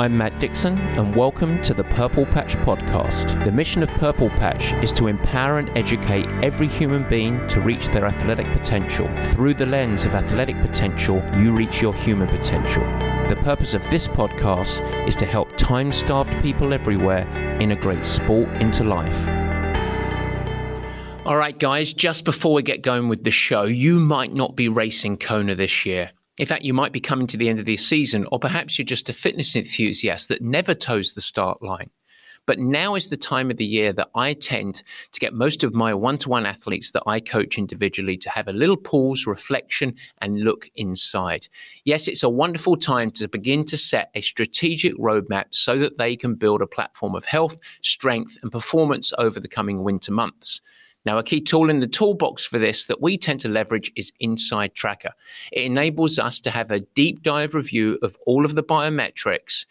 I'm Matt Dixon, and welcome to the Purple Patch Podcast. The mission of Purple Patch is to empower and educate every human being to reach their athletic potential. Through the lens of athletic potential, you reach your human potential. The purpose of this podcast is to help time starved people everywhere integrate sport into life. All right, guys, just before we get going with the show, you might not be racing Kona this year. In fact, you might be coming to the end of the season, or perhaps you're just a fitness enthusiast that never toes the start line. But now is the time of the year that I tend to get most of my one to one athletes that I coach individually to have a little pause, reflection, and look inside. Yes, it's a wonderful time to begin to set a strategic roadmap so that they can build a platform of health, strength, and performance over the coming winter months. Now, a key tool in the toolbox for this that we tend to leverage is Inside Tracker. It enables us to have a deep dive review of all of the biometrics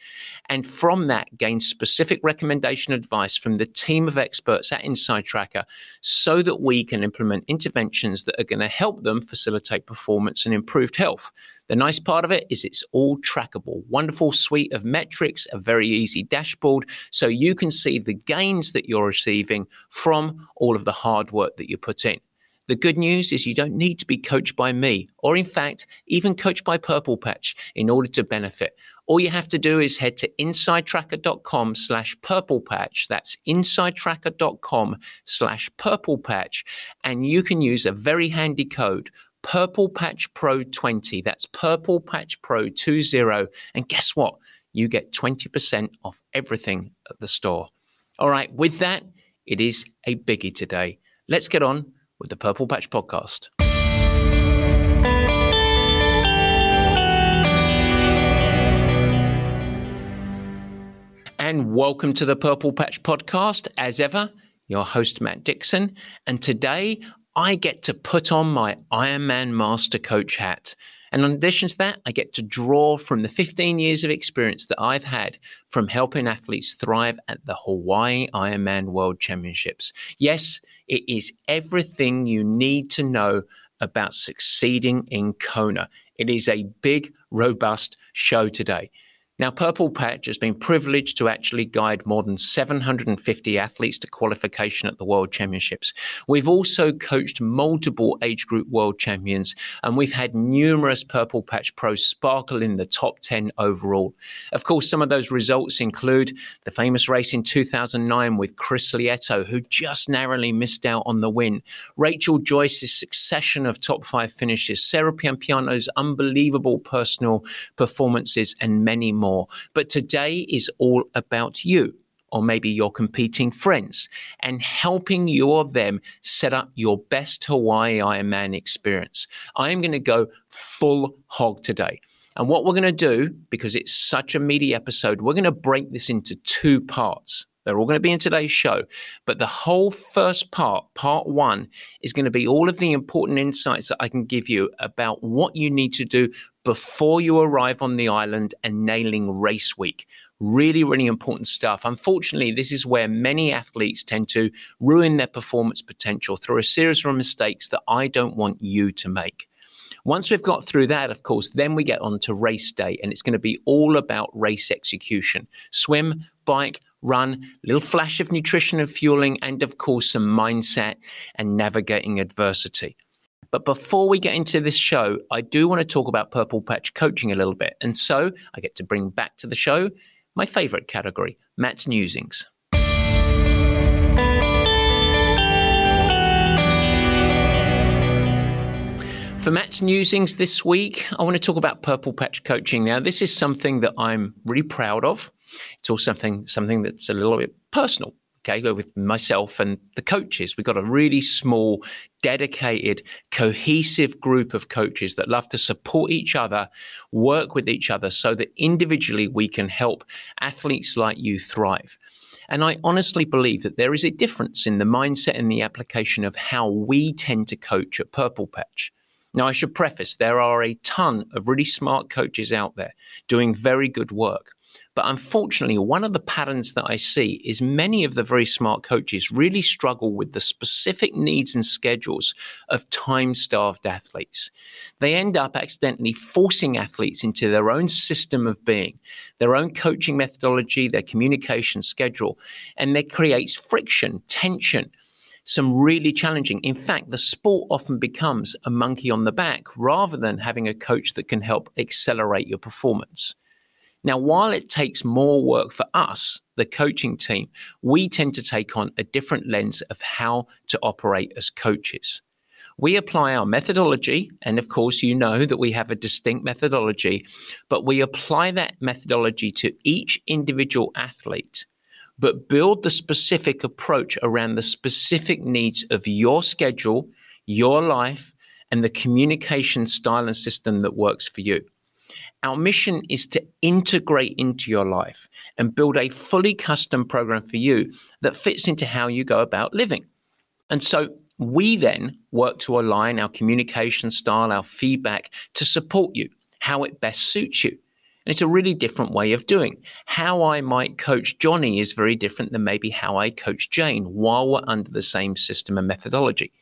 and from that gain specific recommendation advice from the team of experts at Inside Tracker so that we can implement interventions that are going to help them facilitate performance and improved health. The nice part of it is it's all trackable. Wonderful suite of metrics, a very easy dashboard, so you can see the gains that you're receiving from all of the hard work that you put in. The good news is you don't need to be coached by me, or in fact, even coached by Purple Patch in order to benefit. All you have to do is head to insidetracker.com slash purple patch. That's insidetracker.com slash purple patch. And you can use a very handy code Purple Patch Pro 20. That's Purple Patch Pro 20. And guess what? You get 20% off everything at the store. All right, with that, it is a biggie today. Let's get on with the Purple Patch podcast. And welcome to the Purple Patch podcast. As ever, your host, Matt Dixon. And today I get to put on my Ironman Master Coach hat. And in addition to that, I get to draw from the 15 years of experience that I've had from helping athletes thrive at the Hawaii Ironman World Championships. Yes, it is everything you need to know about succeeding in Kona. It is a big, robust show today. Now, Purple Patch has been privileged to actually guide more than 750 athletes to qualification at the World Championships. We've also coached multiple age group world champions, and we've had numerous Purple Patch pros sparkle in the top 10 overall. Of course, some of those results include the famous race in 2009 with Chris Lieto, who just narrowly missed out on the win, Rachel Joyce's succession of top five finishes, Sarah Piampiano's unbelievable personal performances, and many more more. But today is all about you or maybe your competing friends and helping you or them set up your best Hawaii Ironman experience. I am going to go full hog today. And what we're going to do, because it's such a meaty episode, we're going to break this into two parts. They're all going to be in today's show. But the whole first part, part one, is going to be all of the important insights that I can give you about what you need to do before you arrive on the island and nailing race week. Really, really important stuff. Unfortunately, this is where many athletes tend to ruin their performance potential through a series of mistakes that I don't want you to make. Once we've got through that, of course, then we get on to race day, and it's going to be all about race execution swim, bike, run, little flash of nutrition and fueling, and of course, some mindset and navigating adversity. But before we get into this show, I do want to talk about Purple Patch coaching a little bit. And so I get to bring back to the show my favorite category, Matt's Musings. For Matt's Musings this week, I want to talk about Purple Patch coaching. Now, this is something that I'm really proud of. It's also something something that's a little bit personal okay, with myself and the coaches. We've got a really small, dedicated, cohesive group of coaches that love to support each other, work with each other so that individually we can help athletes like you thrive. And I honestly believe that there is a difference in the mindset and the application of how we tend to coach at Purple Patch. Now, I should preface there are a ton of really smart coaches out there doing very good work. But unfortunately, one of the patterns that I see is many of the very smart coaches really struggle with the specific needs and schedules of time starved athletes. They end up accidentally forcing athletes into their own system of being, their own coaching methodology, their communication schedule, and that creates friction, tension, some really challenging. In fact, the sport often becomes a monkey on the back rather than having a coach that can help accelerate your performance. Now, while it takes more work for us, the coaching team, we tend to take on a different lens of how to operate as coaches. We apply our methodology, and of course, you know that we have a distinct methodology, but we apply that methodology to each individual athlete, but build the specific approach around the specific needs of your schedule, your life, and the communication style and system that works for you. Our mission is to integrate into your life and build a fully custom program for you that fits into how you go about living. And so we then work to align our communication style, our feedback to support you, how it best suits you. And it's a really different way of doing. How I might coach Johnny is very different than maybe how I coach Jane while we're under the same system and methodology.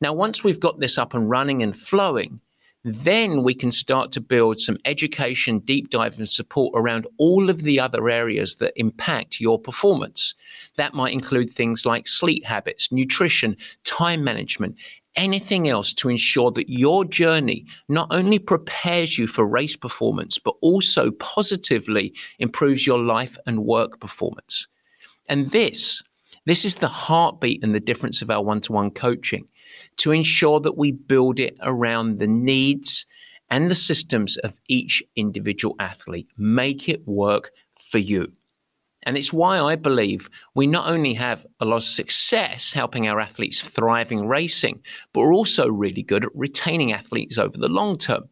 Now, once we've got this up and running and flowing, then we can start to build some education, deep dive, and support around all of the other areas that impact your performance. That might include things like sleep habits, nutrition, time management, anything else to ensure that your journey not only prepares you for race performance, but also positively improves your life and work performance. And this, this is the heartbeat and the difference of our one to one coaching to ensure that we build it around the needs and the systems of each individual athlete. Make it work for you. And it's why I believe we not only have a lot of success helping our athletes thriving racing, but we're also really good at retaining athletes over the long term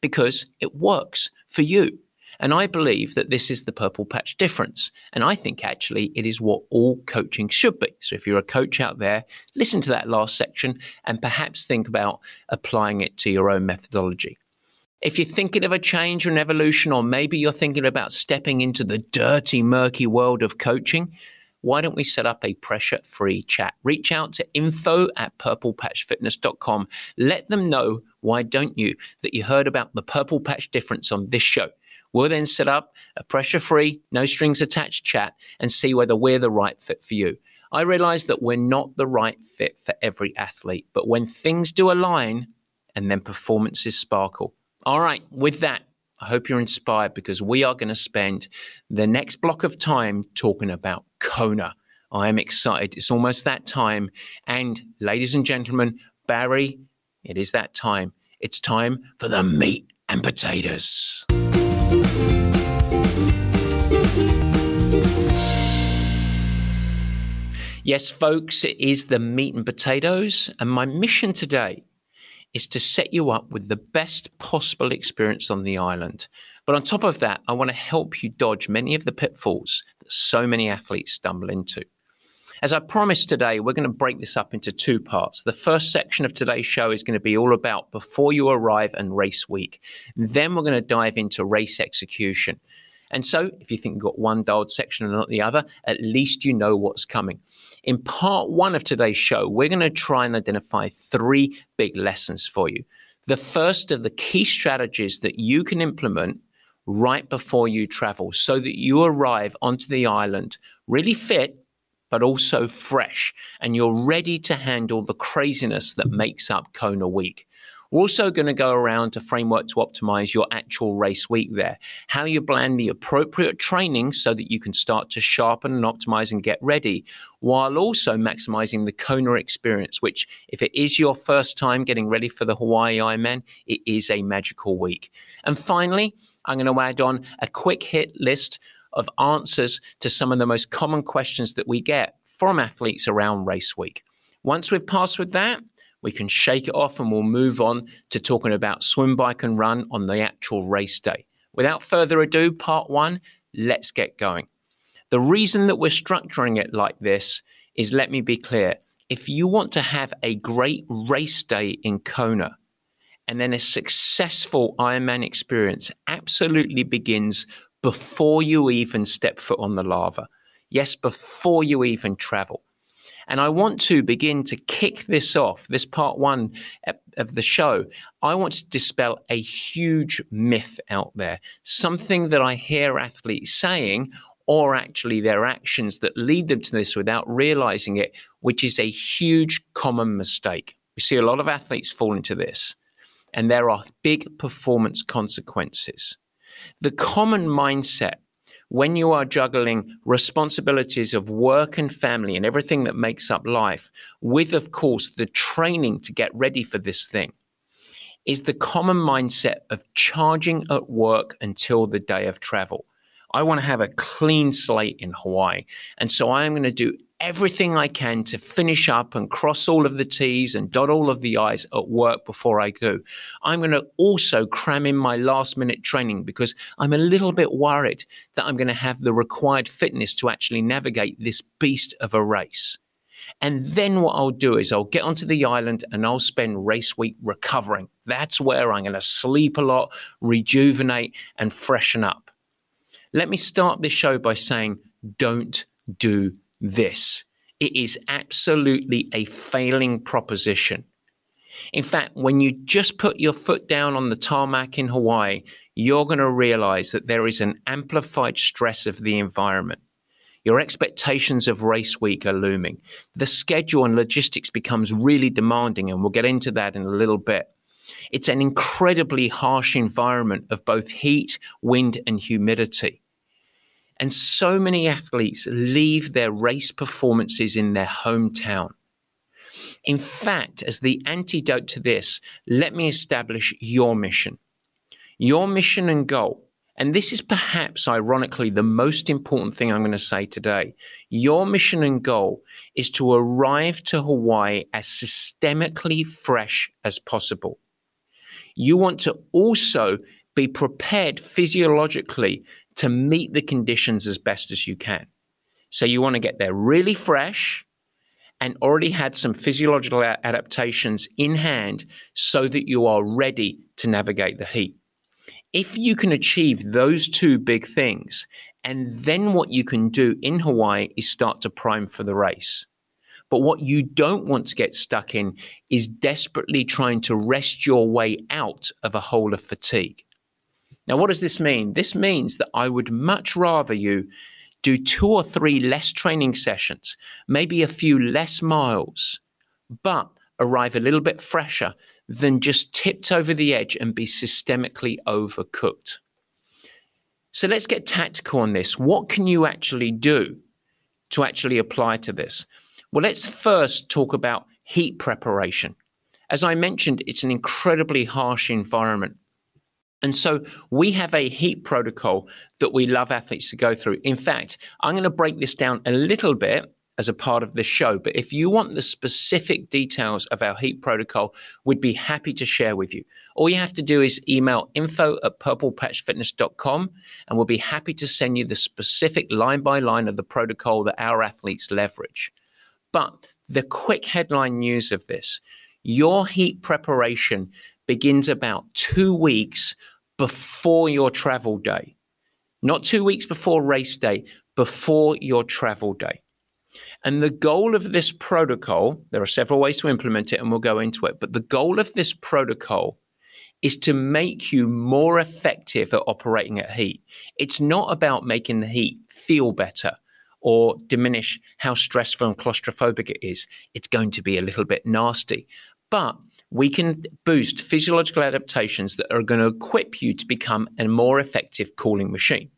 because it works for you. And I believe that this is the purple patch difference. And I think actually it is what all coaching should be. So if you're a coach out there, listen to that last section and perhaps think about applying it to your own methodology. If you're thinking of a change or an evolution, or maybe you're thinking about stepping into the dirty, murky world of coaching, why don't we set up a pressure free chat? Reach out to info at purplepatchfitness.com. Let them know, why don't you, that you heard about the purple patch difference on this show. We'll then set up a pressure free, no strings attached chat and see whether we're the right fit for you. I realize that we're not the right fit for every athlete, but when things do align and then performances sparkle. All right, with that, I hope you're inspired because we are going to spend the next block of time talking about Kona. I am excited. It's almost that time. And ladies and gentlemen, Barry, it is that time. It's time for the meat and potatoes. Yes, folks, it is the meat and potatoes. And my mission today is to set you up with the best possible experience on the island. But on top of that, I want to help you dodge many of the pitfalls that so many athletes stumble into. As I promised today, we're going to break this up into two parts. The first section of today's show is going to be all about before you arrive and race week. Then we're going to dive into race execution. And so, if you think you've got one dialed section and not the other, at least you know what's coming. In part one of today's show, we're going to try and identify three big lessons for you. The first of the key strategies that you can implement right before you travel so that you arrive onto the island really fit but also fresh, and you're ready to handle the craziness that makes up Kona Week. We're also going to go around a framework to optimize your actual race week there, how you plan the appropriate training so that you can start to sharpen and optimize and get ready, while also maximizing the Kona experience, which, if it is your first time getting ready for the Hawaii Ironman, it is a magical week. And finally, I'm going to add on a quick hit list of answers to some of the most common questions that we get from athletes around race week. Once we've passed with that, we can shake it off and we'll move on to talking about swim, bike, and run on the actual race day. Without further ado, part one, let's get going. The reason that we're structuring it like this is let me be clear. If you want to have a great race day in Kona, and then a successful Ironman experience absolutely begins before you even step foot on the lava. Yes, before you even travel. And I want to begin to kick this off, this part one of the show. I want to dispel a huge myth out there, something that I hear athletes saying, or actually their actions that lead them to this without realizing it, which is a huge common mistake. We see a lot of athletes fall into this, and there are big performance consequences. The common mindset when you are juggling responsibilities of work and family and everything that makes up life, with, of course, the training to get ready for this thing, is the common mindset of charging at work until the day of travel. I want to have a clean slate in Hawaii. And so I am going to do everything I can to finish up and cross all of the T's and dot all of the I's at work before I go. I'm going to also cram in my last minute training because I'm a little bit worried that I'm going to have the required fitness to actually navigate this beast of a race. And then what I'll do is I'll get onto the island and I'll spend race week recovering. That's where I'm going to sleep a lot, rejuvenate, and freshen up. Let me start this show by saying don't do this. It is absolutely a failing proposition. In fact, when you just put your foot down on the tarmac in Hawaii, you're going to realize that there is an amplified stress of the environment. Your expectations of race week are looming. The schedule and logistics becomes really demanding, and we'll get into that in a little bit. It's an incredibly harsh environment of both heat, wind, and humidity. And so many athletes leave their race performances in their hometown. In fact, as the antidote to this, let me establish your mission. Your mission and goal. And this is perhaps ironically the most important thing I'm going to say today. Your mission and goal is to arrive to Hawaii as systemically fresh as possible. You want to also be prepared physiologically to meet the conditions as best as you can. So you want to get there really fresh and already had some physiological adaptations in hand so that you are ready to navigate the heat. If you can achieve those two big things, and then what you can do in Hawaii is start to prime for the race. But what you don't want to get stuck in is desperately trying to rest your way out of a hole of fatigue. Now, what does this mean? This means that I would much rather you do two or three less training sessions, maybe a few less miles, but arrive a little bit fresher than just tipped over the edge and be systemically overcooked. So let's get tactical on this. What can you actually do to actually apply to this? Well, let's first talk about heat preparation. As I mentioned, it's an incredibly harsh environment. And so we have a heat protocol that we love athletes to go through. In fact, I'm going to break this down a little bit as a part of this show. But if you want the specific details of our heat protocol, we'd be happy to share with you. All you have to do is email info at purplepatchfitness.com and we'll be happy to send you the specific line by line of the protocol that our athletes leverage. But the quick headline news of this your heat preparation begins about two weeks before your travel day. Not two weeks before race day, before your travel day. And the goal of this protocol, there are several ways to implement it, and we'll go into it, but the goal of this protocol is to make you more effective at operating at heat. It's not about making the heat feel better or diminish how stressful and claustrophobic it is. It's going to be a little bit nasty. But we can boost physiological adaptations that are going to equip you to become a more effective cooling machine.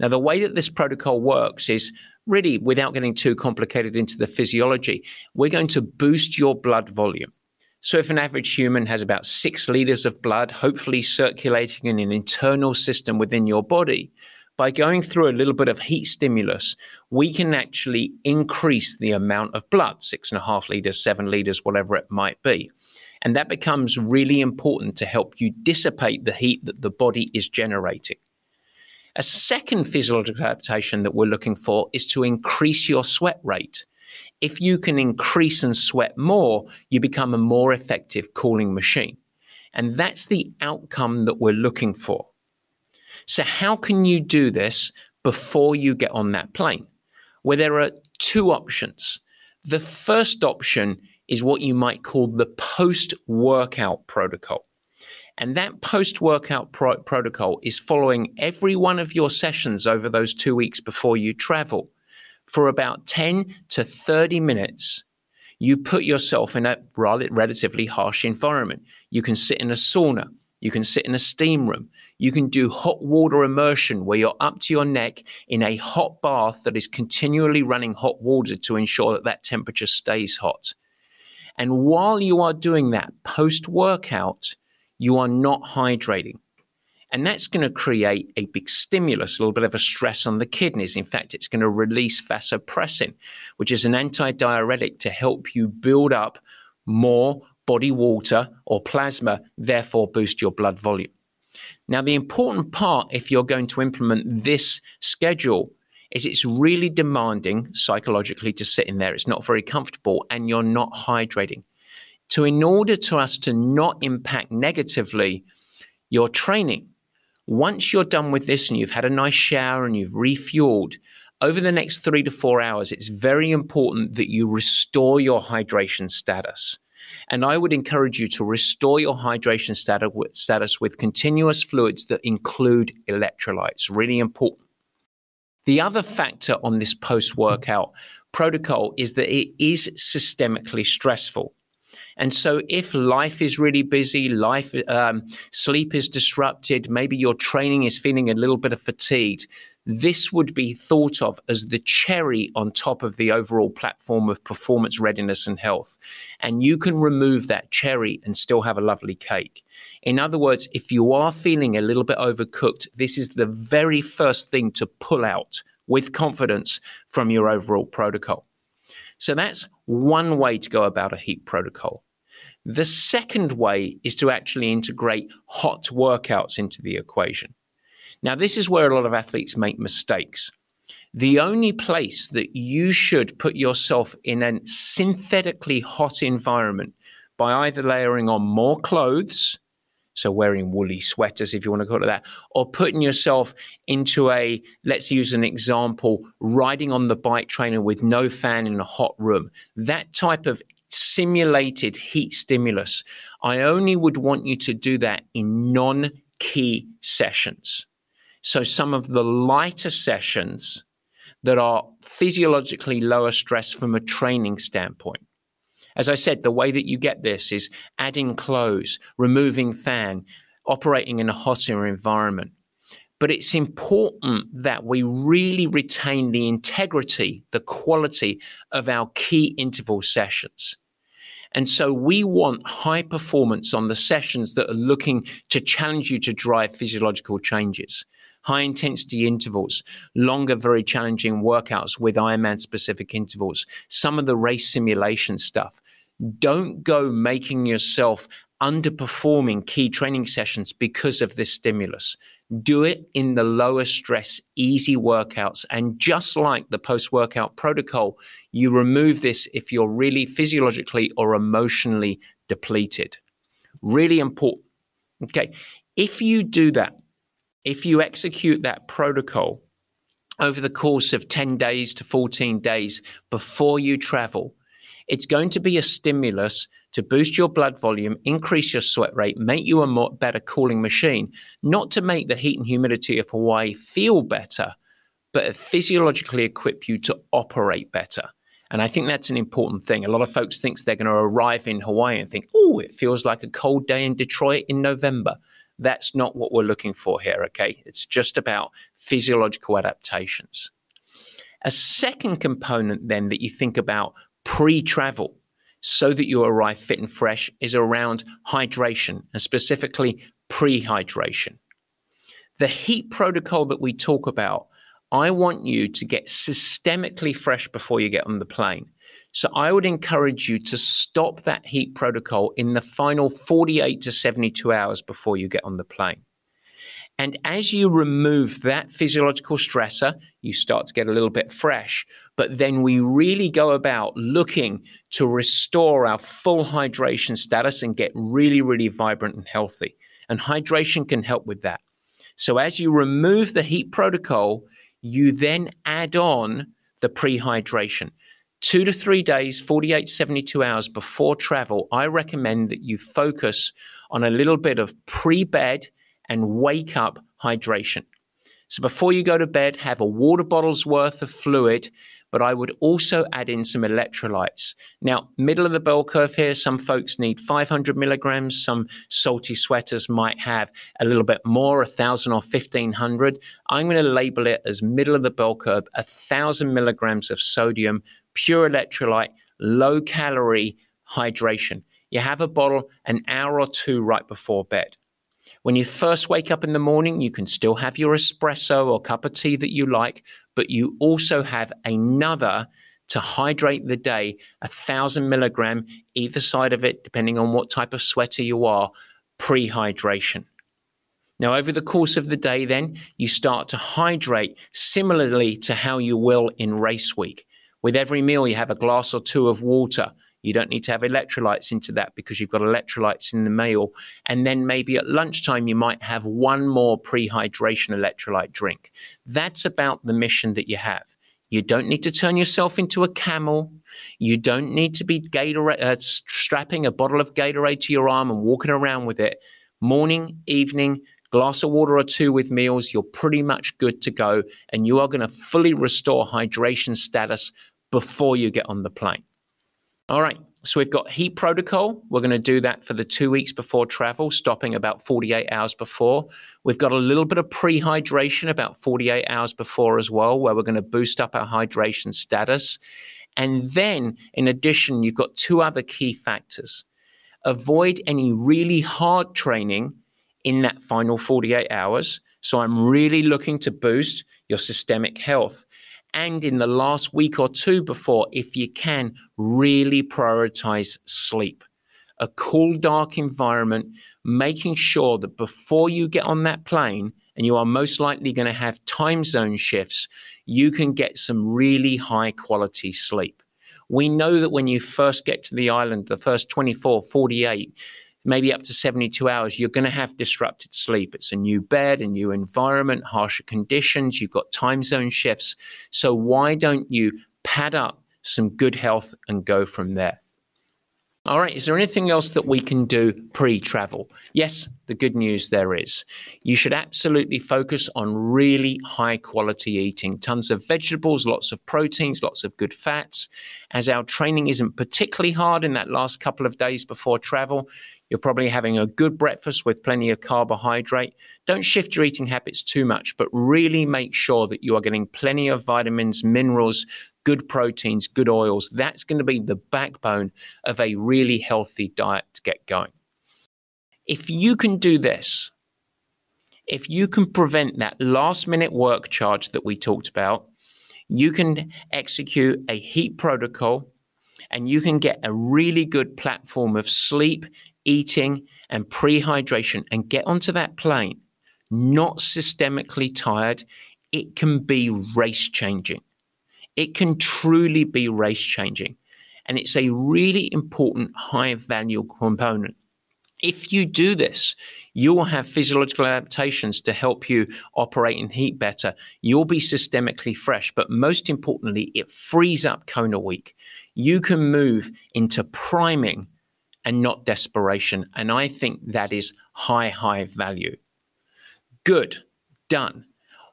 Now, the way that this protocol works is really, without getting too complicated into the physiology, we're going to boost your blood volume. So, if an average human has about six liters of blood, hopefully circulating in an internal system within your body, by going through a little bit of heat stimulus, we can actually increase the amount of blood six and a half liters, seven liters, whatever it might be. And that becomes really important to help you dissipate the heat that the body is generating. A second physiological adaptation that we're looking for is to increase your sweat rate. If you can increase and sweat more, you become a more effective cooling machine. And that's the outcome that we're looking for. So, how can you do this before you get on that plane? Well, there are two options. The first option is what you might call the post workout protocol. And that post workout pro- protocol is following every one of your sessions over those two weeks before you travel. For about 10 to 30 minutes, you put yourself in a relatively harsh environment. You can sit in a sauna, you can sit in a steam room, you can do hot water immersion where you're up to your neck in a hot bath that is continually running hot water to ensure that that temperature stays hot. And while you are doing that post workout, you are not hydrating. And that's going to create a big stimulus, a little bit of a stress on the kidneys. In fact, it's going to release vasopressin, which is an antidiuretic to help you build up more body water or plasma, therefore boost your blood volume. Now, the important part, if you're going to implement this schedule, is it's really demanding psychologically to sit in there. It's not very comfortable and you're not hydrating. So, in order to us to not impact negatively your training, once you're done with this and you've had a nice shower and you've refueled, over the next three to four hours, it's very important that you restore your hydration status. And I would encourage you to restore your hydration status with continuous fluids that include electrolytes. Really important. The other factor on this post workout protocol is that it is systemically stressful. And so, if life is really busy, life um, sleep is disrupted, maybe your training is feeling a little bit of fatigued, this would be thought of as the cherry on top of the overall platform of performance readiness and health. And you can remove that cherry and still have a lovely cake. In other words, if you are feeling a little bit overcooked, this is the very first thing to pull out with confidence from your overall protocol. So that's one way to go about a heat protocol. The second way is to actually integrate hot workouts into the equation. Now, this is where a lot of athletes make mistakes. The only place that you should put yourself in a synthetically hot environment by either layering on more clothes, so wearing woolly sweaters, if you want to call it that, or putting yourself into a, let's use an example, riding on the bike trainer with no fan in a hot room. That type of simulated heat stimulus, I only would want you to do that in non key sessions. So some of the lighter sessions that are physiologically lower stress from a training standpoint. As I said, the way that you get this is adding clothes, removing fan, operating in a hotter environment. But it's important that we really retain the integrity, the quality of our key interval sessions. And so we want high performance on the sessions that are looking to challenge you to drive physiological changes high intensity intervals, longer, very challenging workouts with Ironman specific intervals, some of the race simulation stuff. Don't go making yourself underperforming key training sessions because of this stimulus. Do it in the lower stress, easy workouts. And just like the post workout protocol, you remove this if you're really physiologically or emotionally depleted. Really important. Okay. If you do that, if you execute that protocol over the course of 10 days to 14 days before you travel, it's going to be a stimulus to boost your blood volume, increase your sweat rate, make you a more, better cooling machine, not to make the heat and humidity of Hawaii feel better, but physiologically equip you to operate better. And I think that's an important thing. A lot of folks think they're going to arrive in Hawaii and think, oh, it feels like a cold day in Detroit in November. That's not what we're looking for here, okay? It's just about physiological adaptations. A second component, then, that you think about pre travel so that you arrive fit and fresh is around hydration and specifically pre hydration. The heat protocol that we talk about, I want you to get systemically fresh before you get on the plane. So I would encourage you to stop that heat protocol in the final 48 to 72 hours before you get on the plane. And as you remove that physiological stressor, you start to get a little bit fresh. But then we really go about looking to restore our full hydration status and get really, really vibrant and healthy. And hydration can help with that. So as you remove the heat protocol, you then add on the prehydration. Two to three days, 48 72 hours before travel, I recommend that you focus on a little bit of pre bed and wake up hydration. So before you go to bed, have a water bottle's worth of fluid, but I would also add in some electrolytes. Now, middle of the bell curve here, some folks need 500 milligrams. Some salty sweaters might have a little bit more, 1,000 or 1,500. I'm going to label it as middle of the bell curve, 1,000 milligrams of sodium, pure electrolyte, low calorie hydration. You have a bottle an hour or two right before bed. When you first wake up in the morning, you can still have your espresso or cup of tea that you like, but you also have another to hydrate the day, a thousand milligram either side of it, depending on what type of sweater you are, pre hydration. Now, over the course of the day, then you start to hydrate similarly to how you will in race week. With every meal, you have a glass or two of water. You don't need to have electrolytes into that because you've got electrolytes in the meal. And then maybe at lunchtime, you might have one more prehydration electrolyte drink. That's about the mission that you have. You don't need to turn yourself into a camel. You don't need to be Gatorade, uh, strapping a bottle of Gatorade to your arm and walking around with it. Morning, evening, glass of water or two with meals, you're pretty much good to go. And you are going to fully restore hydration status before you get on the plane. All right. So we've got heat protocol. We're going to do that for the two weeks before travel, stopping about 48 hours before. We've got a little bit of pre-hydration about 48 hours before as well, where we're going to boost up our hydration status. And then, in addition, you've got two other key factors. Avoid any really hard training in that final 48 hours. So I'm really looking to boost your systemic health and in the last week or two before, if you can, really prioritize sleep. A cool, dark environment, making sure that before you get on that plane, and you are most likely going to have time zone shifts, you can get some really high quality sleep. We know that when you first get to the island, the first 24, 48, maybe up to 72 hours, you're going to have disrupted sleep. It's a new bed, a new environment, harsher conditions, you've got time zone shifts. So, why don't you pad up some good health and go from there? All right, is there anything else that we can do pre travel? Yes, the good news there is. You should absolutely focus on really high quality eating, tons of vegetables, lots of proteins, lots of good fats. As our training isn't particularly hard in that last couple of days before travel, you're probably having a good breakfast with plenty of carbohydrate. Don't shift your eating habits too much, but really make sure that you are getting plenty of vitamins, minerals, good proteins, good oils. That's going to be the backbone of a really healthy diet to get going. If you can do this, if you can prevent that last minute work charge that we talked about, you can execute a heat protocol and you can get a really good platform of sleep, eating, and prehydration and get onto that plane, not systemically tired, it can be race changing. It can truly be race changing. And it's a really important high value component. If you do this, you will have physiological adaptations to help you operate in heat better. You'll be systemically fresh, but most importantly, it frees up Kona week. You can move into priming and not desperation. And I think that is high, high value. Good, done.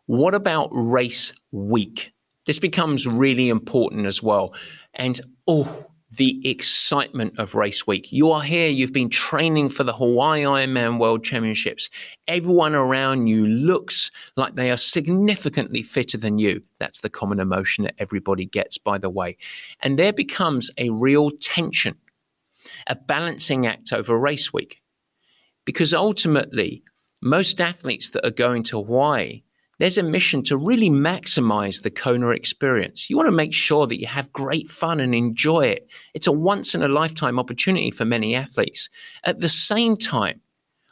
What about race week? This becomes really important as well. And oh, the excitement of race week. You are here, you've been training for the Hawaii Ironman World Championships. Everyone around you looks like they are significantly fitter than you. That's the common emotion that everybody gets, by the way. And there becomes a real tension a balancing act over race week. Because ultimately, most athletes that are going to Hawaii, there's a mission to really maximize the Kona experience. You want to make sure that you have great fun and enjoy it. It's a once in a lifetime opportunity for many athletes. At the same time,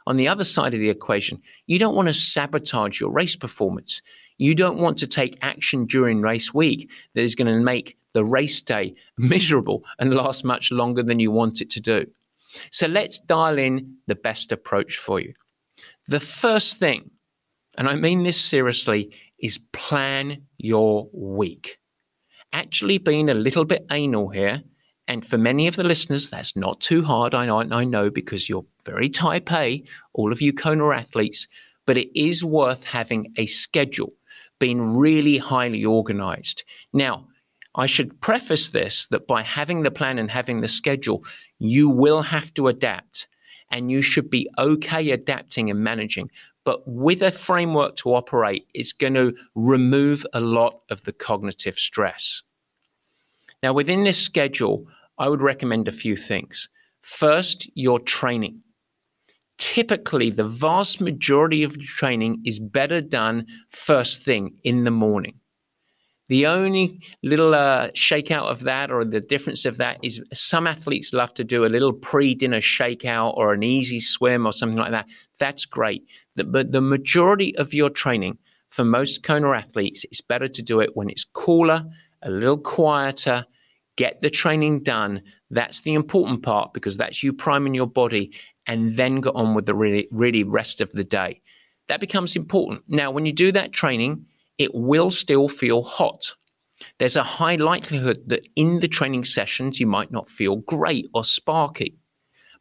on the other side of the equation, you don't want to sabotage your race performance. You don't want to take action during race week that is going to make the race day miserable and last much longer than you want it to do. So let's dial in the best approach for you. The first thing and I mean this seriously, is plan your week. Actually, being a little bit anal here, and for many of the listeners, that's not too hard. I know, I know because you're very type A, all of you Kona athletes, but it is worth having a schedule, being really highly organized. Now, I should preface this that by having the plan and having the schedule, you will have to adapt and you should be okay adapting and managing. But with a framework to operate, it's going to remove a lot of the cognitive stress. Now, within this schedule, I would recommend a few things. First, your training. Typically, the vast majority of training is better done first thing in the morning. The only little uh, shakeout of that or the difference of that is some athletes love to do a little pre dinner shakeout or an easy swim or something like that. That's great. But the majority of your training for most Kona athletes, it's better to do it when it's cooler, a little quieter, get the training done. That's the important part because that's you priming your body and then go on with the really, really rest of the day. That becomes important. Now, when you do that training, it will still feel hot. There's a high likelihood that in the training sessions you might not feel great or sparky.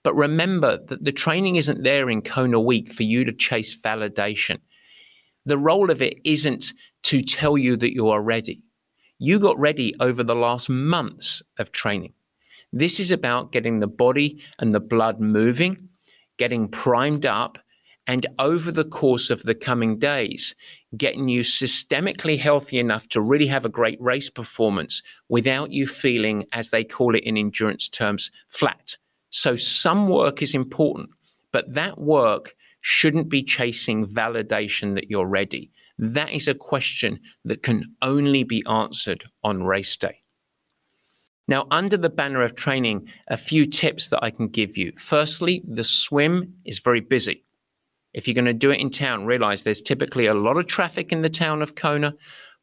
But remember that the training isn't there in Kona Week for you to chase validation. The role of it isn't to tell you that you are ready. You got ready over the last months of training. This is about getting the body and the blood moving, getting primed up, and over the course of the coming days, getting you systemically healthy enough to really have a great race performance without you feeling, as they call it in endurance terms, flat. So, some work is important, but that work shouldn't be chasing validation that you're ready. That is a question that can only be answered on race day. Now, under the banner of training, a few tips that I can give you. Firstly, the swim is very busy. If you're going to do it in town, realize there's typically a lot of traffic in the town of Kona.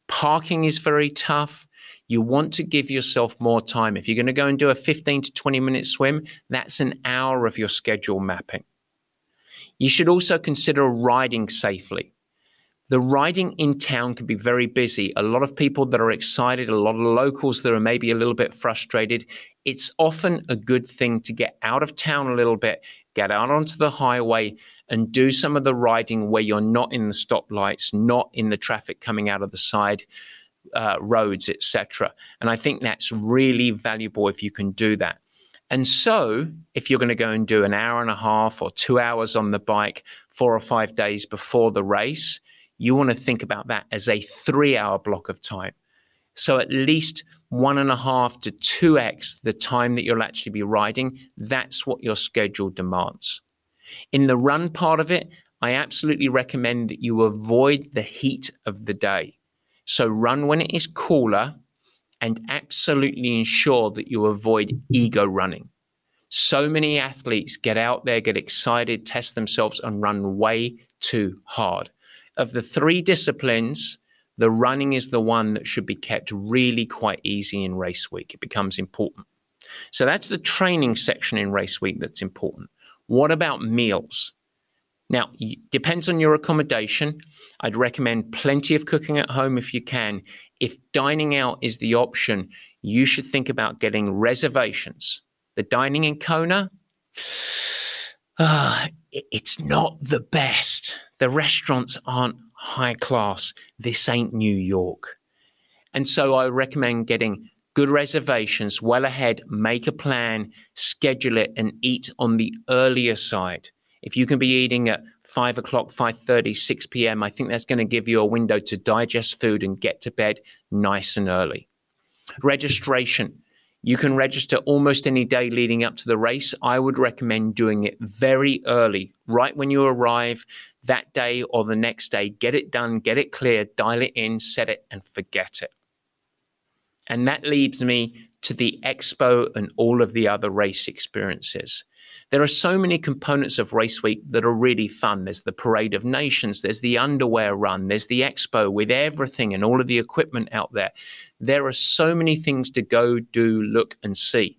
Parking is very tough. You want to give yourself more time. If you're going to go and do a 15 to 20 minute swim, that's an hour of your schedule mapping. You should also consider riding safely. The riding in town can be very busy. A lot of people that are excited, a lot of locals that are maybe a little bit frustrated. It's often a good thing to get out of town a little bit, get out onto the highway, and do some of the riding where you're not in the stoplights, not in the traffic coming out of the side uh, roads, etc. And I think that's really valuable if you can do that. And so, if you're going to go and do an hour and a half or two hours on the bike four or five days before the race, you want to think about that as a three hour block of time. So, at least one and a half to two X the time that you'll actually be riding. That's what your schedule demands. In the run part of it, I absolutely recommend that you avoid the heat of the day. So run when it is cooler and absolutely ensure that you avoid ego running. So many athletes get out there, get excited, test themselves, and run way too hard. Of the three disciplines, the running is the one that should be kept really quite easy in race week. It becomes important. So that's the training section in race week that's important. What about meals? Now, depends on your accommodation. I'd recommend plenty of cooking at home if you can. If dining out is the option, you should think about getting reservations. The dining in Kona, uh, it's not the best. The restaurants aren't high class. This ain't New York. And so I recommend getting good reservations well ahead, make a plan, schedule it, and eat on the earlier side. If you can be eating at 5 o'clock, 5.30, 6 p.m., I think that's going to give you a window to digest food and get to bed nice and early. Registration. You can register almost any day leading up to the race. I would recommend doing it very early, right when you arrive that day or the next day. Get it done, get it clear, dial it in, set it, and forget it. And that leads me to the expo and all of the other race experiences. There are so many components of Race Week that are really fun. There's the Parade of Nations, there's the underwear run, there's the expo with everything and all of the equipment out there. There are so many things to go, do, look, and see,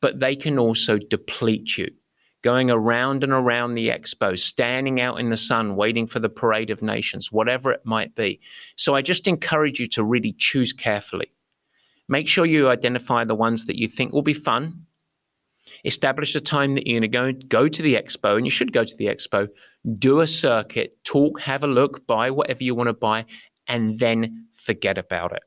but they can also deplete you. going around and around the expo, standing out in the sun, waiting for the parade of nations, whatever it might be. So I just encourage you to really choose carefully. Make sure you identify the ones that you think will be fun. Establish a time that you're going to go, to the expo, and you should go to the expo, do a circuit, talk, have a look, buy whatever you want to buy, and then forget about it.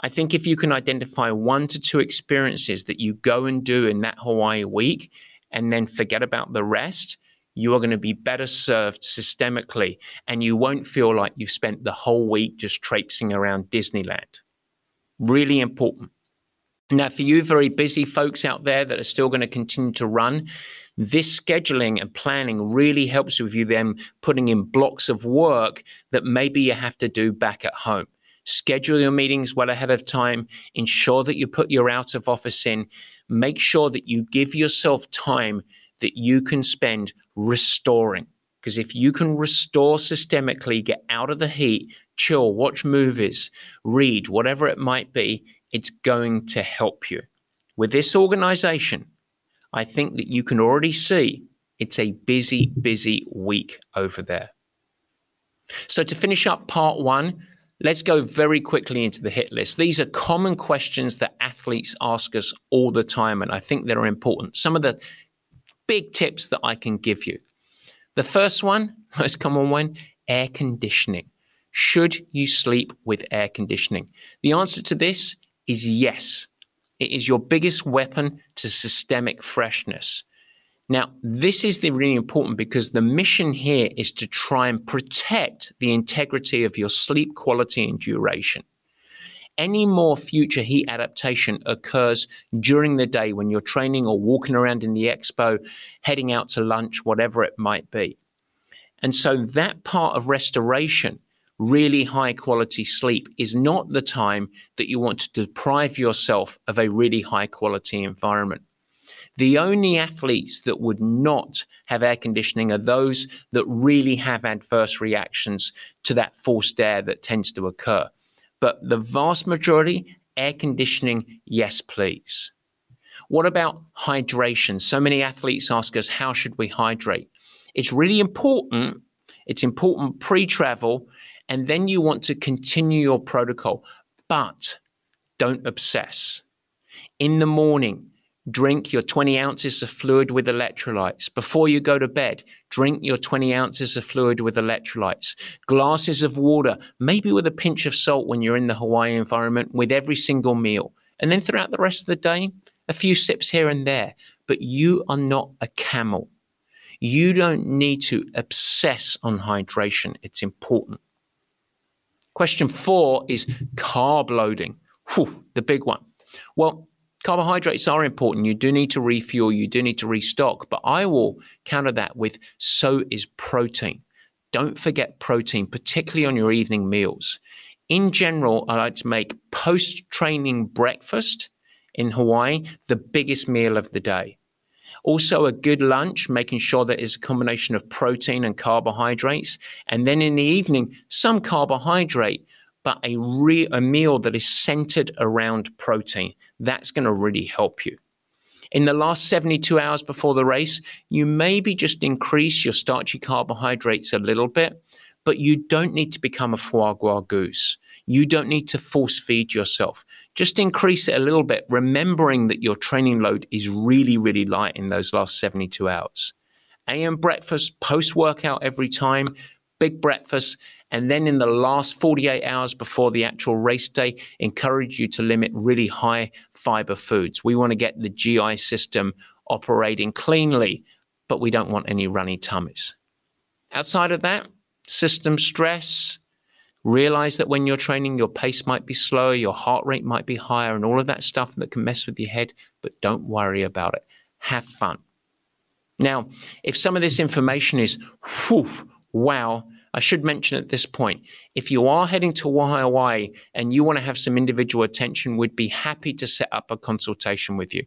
I think if you can identify one to two experiences that you go and do in that Hawaii week and then forget about the rest, you are going to be better served systemically and you won't feel like you've spent the whole week just traipsing around Disneyland. Really important. Now, for you very busy folks out there that are still going to continue to run, this scheduling and planning really helps with you then putting in blocks of work that maybe you have to do back at home. Schedule your meetings well ahead of time. Ensure that you put your out of office in. Make sure that you give yourself time that you can spend restoring. Because if you can restore systemically, get out of the heat, chill, watch movies, read, whatever it might be, it's going to help you. With this organization, I think that you can already see it's a busy, busy week over there. So, to finish up part one, Let's go very quickly into the hit list. These are common questions that athletes ask us all the time, and I think they're important. Some of the big tips that I can give you. The first one, most common one, air conditioning. Should you sleep with air conditioning? The answer to this is yes. It is your biggest weapon to systemic freshness. Now, this is the really important because the mission here is to try and protect the integrity of your sleep quality and duration. Any more future heat adaptation occurs during the day when you're training or walking around in the expo, heading out to lunch, whatever it might be. And so that part of restoration, really high quality sleep, is not the time that you want to deprive yourself of a really high quality environment. The only athletes that would not have air conditioning are those that really have adverse reactions to that forced air that tends to occur. But the vast majority, air conditioning, yes, please. What about hydration? So many athletes ask us, how should we hydrate? It's really important. It's important pre travel, and then you want to continue your protocol, but don't obsess. In the morning, Drink your 20 ounces of fluid with electrolytes. Before you go to bed, drink your 20 ounces of fluid with electrolytes. Glasses of water, maybe with a pinch of salt when you're in the Hawaii environment, with every single meal. And then throughout the rest of the day, a few sips here and there. But you are not a camel. You don't need to obsess on hydration, it's important. Question four is carb loading. Whew, the big one. Well, carbohydrates are important. You do need to refuel, you do need to restock, but I will counter that with so is protein. Don't forget protein, particularly on your evening meals. In general, I like to make post training breakfast in Hawaii the biggest meal of the day. Also, a good lunch, making sure that it's a combination of protein and carbohydrates. And then in the evening, some carbohydrate, but a, re- a meal that is centered around protein. That's going to really help you. In the last 72 hours before the race, you maybe just increase your starchy carbohydrates a little bit, but you don't need to become a foie gras goose. You don't need to force feed yourself. Just increase it a little bit, remembering that your training load is really, really light in those last 72 hours. AM breakfast, post workout every time, big breakfast, and then in the last 48 hours before the actual race day, encourage you to limit really high fiber foods. We want to get the GI system operating cleanly, but we don't want any runny tummies. Outside of that, system stress. Realize that when you're training, your pace might be slower, your heart rate might be higher, and all of that stuff that can mess with your head, but don't worry about it. Have fun. Now, if some of this information is, whew, wow, I should mention at this point if you are heading to Hawaii and you want to have some individual attention, we'd be happy to set up a consultation with you.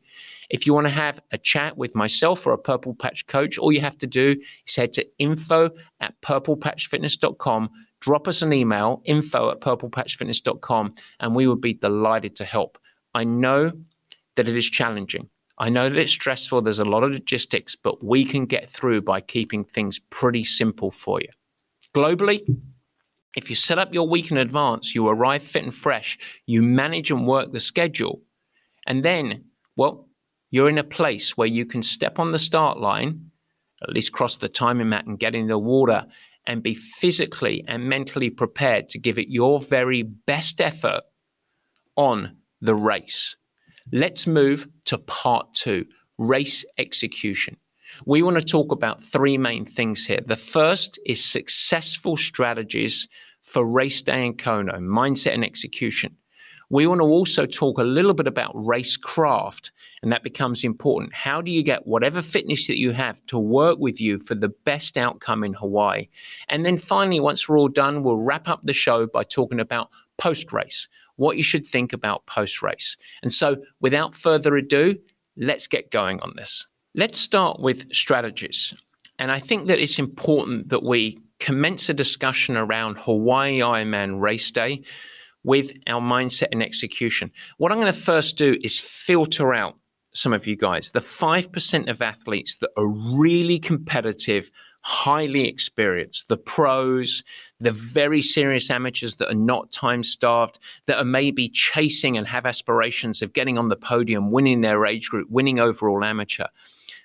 If you want to have a chat with myself or a Purple Patch coach, all you have to do is head to info at purplepatchfitness.com, drop us an email, info at purplepatchfitness.com, and we would be delighted to help. I know that it is challenging. I know that it's stressful, there's a lot of logistics, but we can get through by keeping things pretty simple for you. Globally, if you set up your week in advance, you arrive fit and fresh, you manage and work the schedule, and then, well, you're in a place where you can step on the start line, at least cross the timing mat and get in the water, and be physically and mentally prepared to give it your very best effort on the race. Let's move to part two race execution. We want to talk about three main things here. The first is successful strategies for race day in Kona, mindset and execution. We want to also talk a little bit about race craft, and that becomes important. How do you get whatever fitness that you have to work with you for the best outcome in Hawaii? And then finally, once we're all done, we'll wrap up the show by talking about post race what you should think about post race. And so, without further ado, let's get going on this. Let's start with strategies. And I think that it's important that we commence a discussion around Hawaii Ironman race day with our mindset and execution. What I'm going to first do is filter out some of you guys, the 5% of athletes that are really competitive, highly experienced, the pros, the very serious amateurs that are not time starved, that are maybe chasing and have aspirations of getting on the podium, winning their age group, winning overall amateur.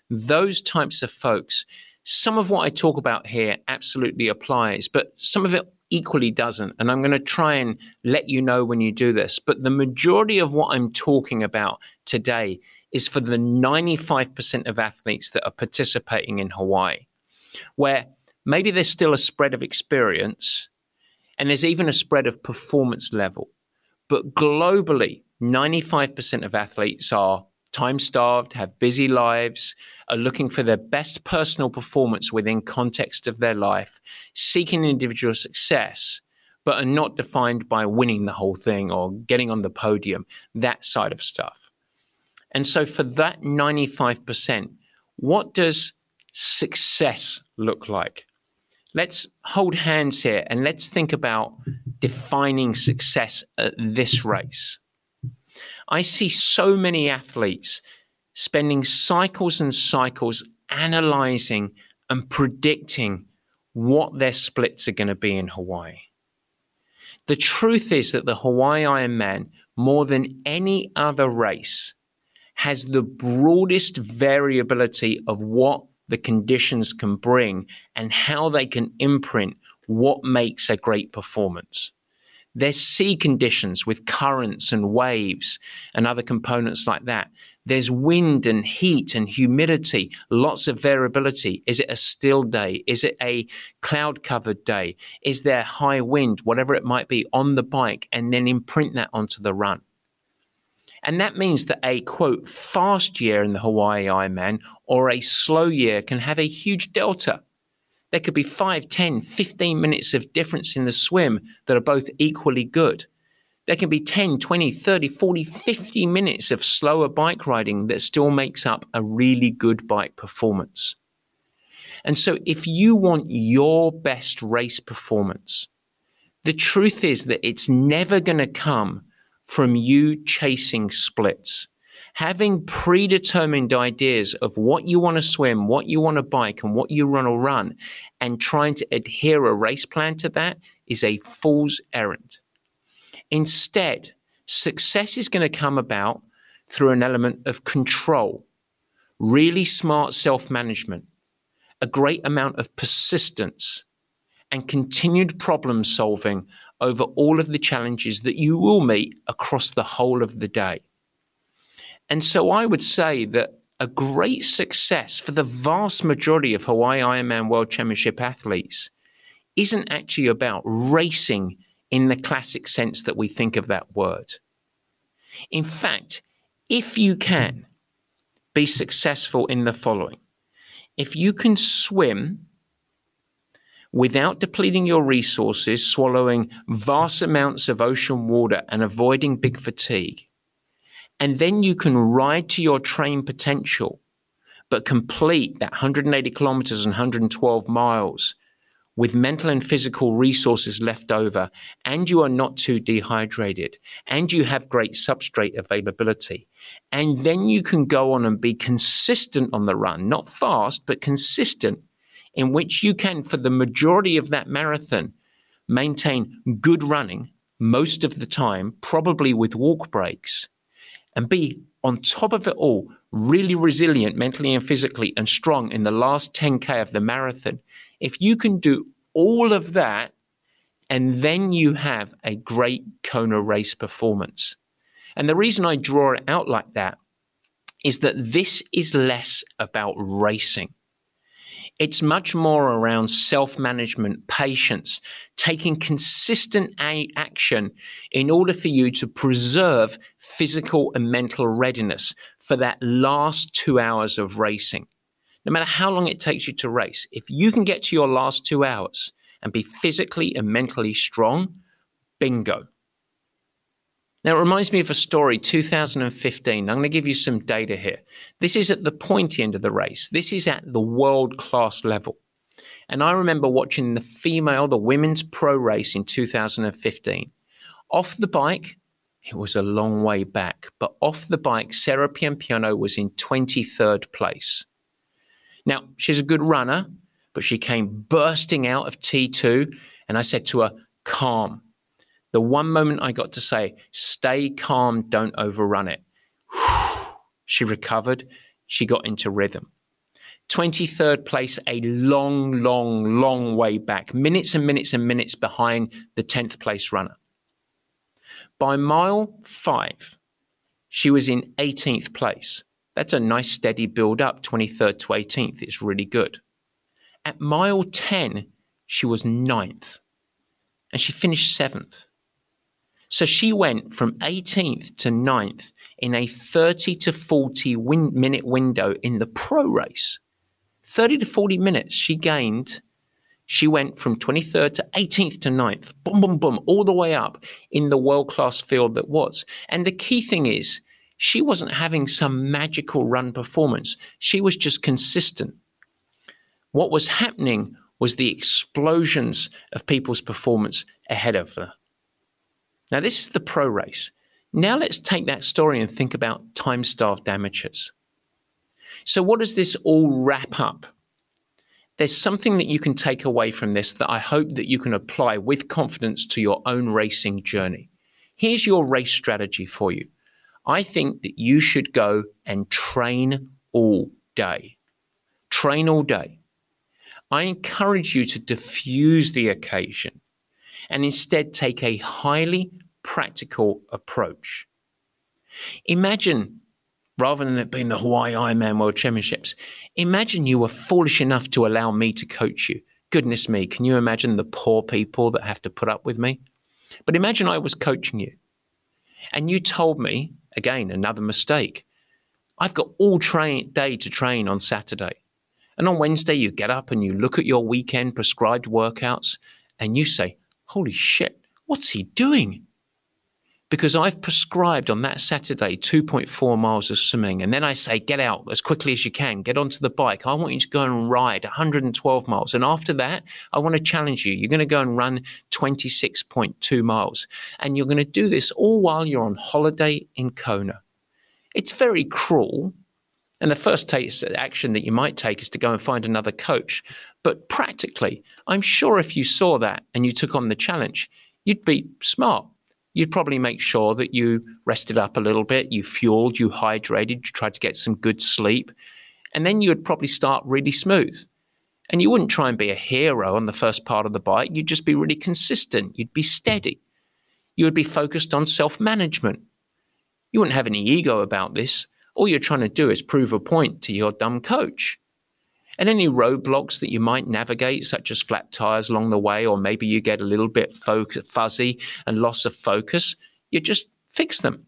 Those types of folks, some of what I talk about here absolutely applies, but some of it equally doesn't. And I'm going to try and let you know when you do this. But the majority of what I'm talking about today is for the 95% of athletes that are participating in Hawaii where maybe there's still a spread of experience and there's even a spread of performance level. But globally, 95% of athletes are time starved, have busy lives, are looking for their best personal performance within context of their life, seeking individual success, but are not defined by winning the whole thing or getting on the podium, that side of stuff. And so for that 95%, what does success look like? Let's hold hands here and let's think about defining success at this race. I see so many athletes spending cycles and cycles analyzing and predicting what their splits are going to be in Hawaii. The truth is that the Hawaii Ironman, more than any other race, has the broadest variability of what the conditions can bring and how they can imprint what makes a great performance. There's sea conditions with currents and waves and other components like that. There's wind and heat and humidity, lots of variability. Is it a still day? Is it a cloud covered day? Is there high wind, whatever it might be, on the bike and then imprint that onto the run? And that means that a quote fast year in the Hawaii Ironman or a slow year can have a huge delta. There could be 5, 10, 15 minutes of difference in the swim that are both equally good. There can be 10, 20, 30, 40, 50 minutes of slower bike riding that still makes up a really good bike performance. And so, if you want your best race performance, the truth is that it's never going to come from you chasing splits. Having predetermined ideas of what you want to swim, what you want to bike, and what you want to run, and trying to adhere a race plan to that is a fool's errand. Instead, success is going to come about through an element of control, really smart self management, a great amount of persistence, and continued problem solving over all of the challenges that you will meet across the whole of the day. And so I would say that a great success for the vast majority of Hawaii Ironman World Championship athletes isn't actually about racing in the classic sense that we think of that word. In fact, if you can be successful in the following, if you can swim without depleting your resources, swallowing vast amounts of ocean water and avoiding big fatigue. And then you can ride to your train potential, but complete that 180 kilometers and 112 miles with mental and physical resources left over, and you are not too dehydrated, and you have great substrate availability, and then you can go on and be consistent on the run, not fast, but consistent, in which you can, for the majority of that marathon, maintain good running most of the time, probably with walk breaks, and be on top of it all, really resilient mentally and physically and strong in the last 10K of the marathon, if you can do all of that, and then you have a great Kona race performance. And the reason I draw it out like that is that this is less about racing. It's much more around self management, patience, taking consistent a- action in order for you to preserve physical and mental readiness for that last two hours of racing. No matter how long it takes you to race, if you can get to your last two hours and be physically and mentally strong, bingo. Now, it reminds me of a story, 2015. I'm going to give you some data here. This is at the pointy end of the race. This is at the world class level. And I remember watching the female, the women's pro race in 2015. Off the bike, it was a long way back, but off the bike, Sarah Piampiano was in 23rd place. Now, she's a good runner, but she came bursting out of T2, and I said to her, calm the one moment I got to say, stay calm, don't overrun it. she recovered. She got into rhythm. 23rd place, a long, long, long way back, minutes and minutes and minutes behind the 10th place runner. By mile five, she was in 18th place. That's a nice steady build up, 23rd to 18th. It's really good. At mile 10, she was ninth and she finished seventh. So she went from 18th to 9th in a 30 to 40 win- minute window in the pro race. 30 to 40 minutes she gained. She went from 23rd to 18th to 9th, boom, boom, boom, all the way up in the world class field that was. And the key thing is, she wasn't having some magical run performance. She was just consistent. What was happening was the explosions of people's performance ahead of her. Now, this is the pro race. Now, let's take that story and think about time starved amateurs. So, what does this all wrap up? There's something that you can take away from this that I hope that you can apply with confidence to your own racing journey. Here's your race strategy for you. I think that you should go and train all day. Train all day. I encourage you to diffuse the occasion and instead take a highly practical approach. Imagine, rather than it being the Hawaii Ironman World Championships, imagine you were foolish enough to allow me to coach you. Goodness me, can you imagine the poor people that have to put up with me? But imagine I was coaching you and you told me, again, another mistake. I've got all train day to train on Saturday. And on Wednesday, you get up and you look at your weekend prescribed workouts and you say, holy shit, what's he doing? Because I've prescribed on that Saturday 2.4 miles of swimming. And then I say, get out as quickly as you can, get onto the bike. I want you to go and ride 112 miles. And after that, I want to challenge you. You're going to go and run 26.2 miles. And you're going to do this all while you're on holiday in Kona. It's very cruel. And the first action that you might take is to go and find another coach. But practically, I'm sure if you saw that and you took on the challenge, you'd be smart. You'd probably make sure that you rested up a little bit, you fueled, you hydrated, you tried to get some good sleep, and then you would probably start really smooth. And you wouldn't try and be a hero on the first part of the bike. You'd just be really consistent. You'd be steady. You would be focused on self management. You wouldn't have any ego about this. All you're trying to do is prove a point to your dumb coach and any roadblocks that you might navigate, such as flat tires along the way, or maybe you get a little bit fuzzy and loss of focus, you just fix them.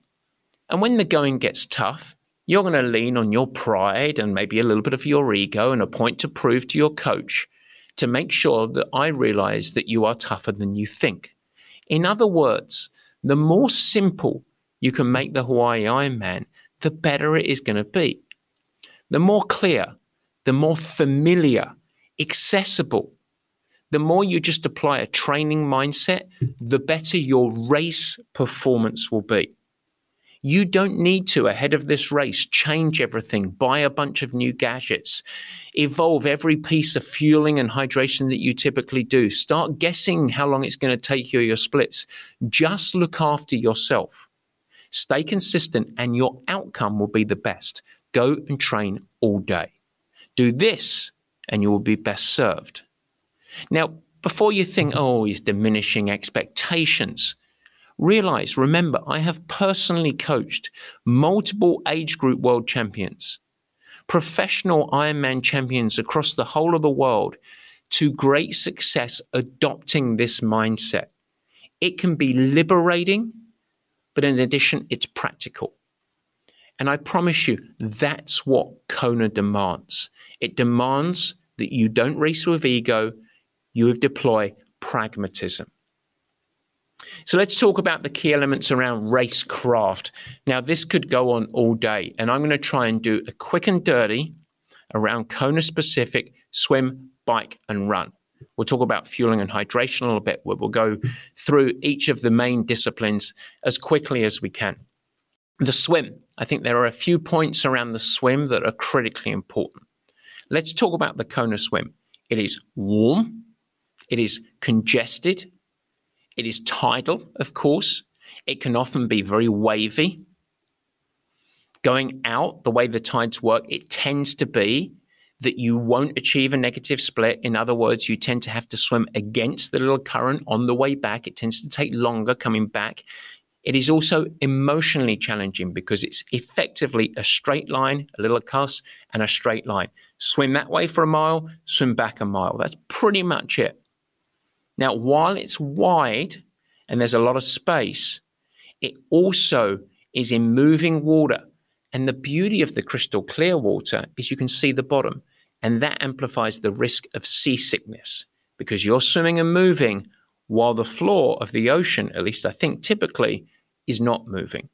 And when the going gets tough, you're going to lean on your pride and maybe a little bit of your ego and a point to prove to your coach to make sure that I realize that you are tougher than you think. In other words, the more simple you can make the Hawaii Ironman, the better it is going to be. The more clear the more familiar, accessible, the more you just apply a training mindset, the better your race performance will be. You don't need to, ahead of this race, change everything, buy a bunch of new gadgets, evolve every piece of fueling and hydration that you typically do. Start guessing how long it's going to take you your splits. Just look after yourself. Stay consistent, and your outcome will be the best. Go and train all day. Do this, and you will be best served. Now, before you think, oh, he's diminishing expectations, realize, remember, I have personally coached multiple age group world champions, professional Ironman champions across the whole of the world to great success adopting this mindset. It can be liberating, but in addition, it's practical. And I promise you, that's what Kona demands. It demands that you don't race with ego, you deploy pragmatism. So let's talk about the key elements around racecraft. Now, this could go on all day, and I'm going to try and do a quick and dirty around Kona specific swim, bike, and run. We'll talk about fueling and hydration a little bit. We'll go through each of the main disciplines as quickly as we can. The swim. I think there are a few points around the swim that are critically important. Let's talk about the Kona swim. It is warm, it is congested. It is tidal, of course. It can often be very wavy. Going out, the way the tides work, it tends to be that you won't achieve a negative split. In other words, you tend to have to swim against the little current on the way back. It tends to take longer coming back. It is also emotionally challenging because it's effectively a straight line, a little cuss, and a straight line. Swim that way for a mile, swim back a mile. That's pretty much it. Now, while it's wide and there's a lot of space, it also is in moving water. And the beauty of the crystal clear water is you can see the bottom, and that amplifies the risk of seasickness because you're swimming and moving while the floor of the ocean, at least I think typically, is not moving.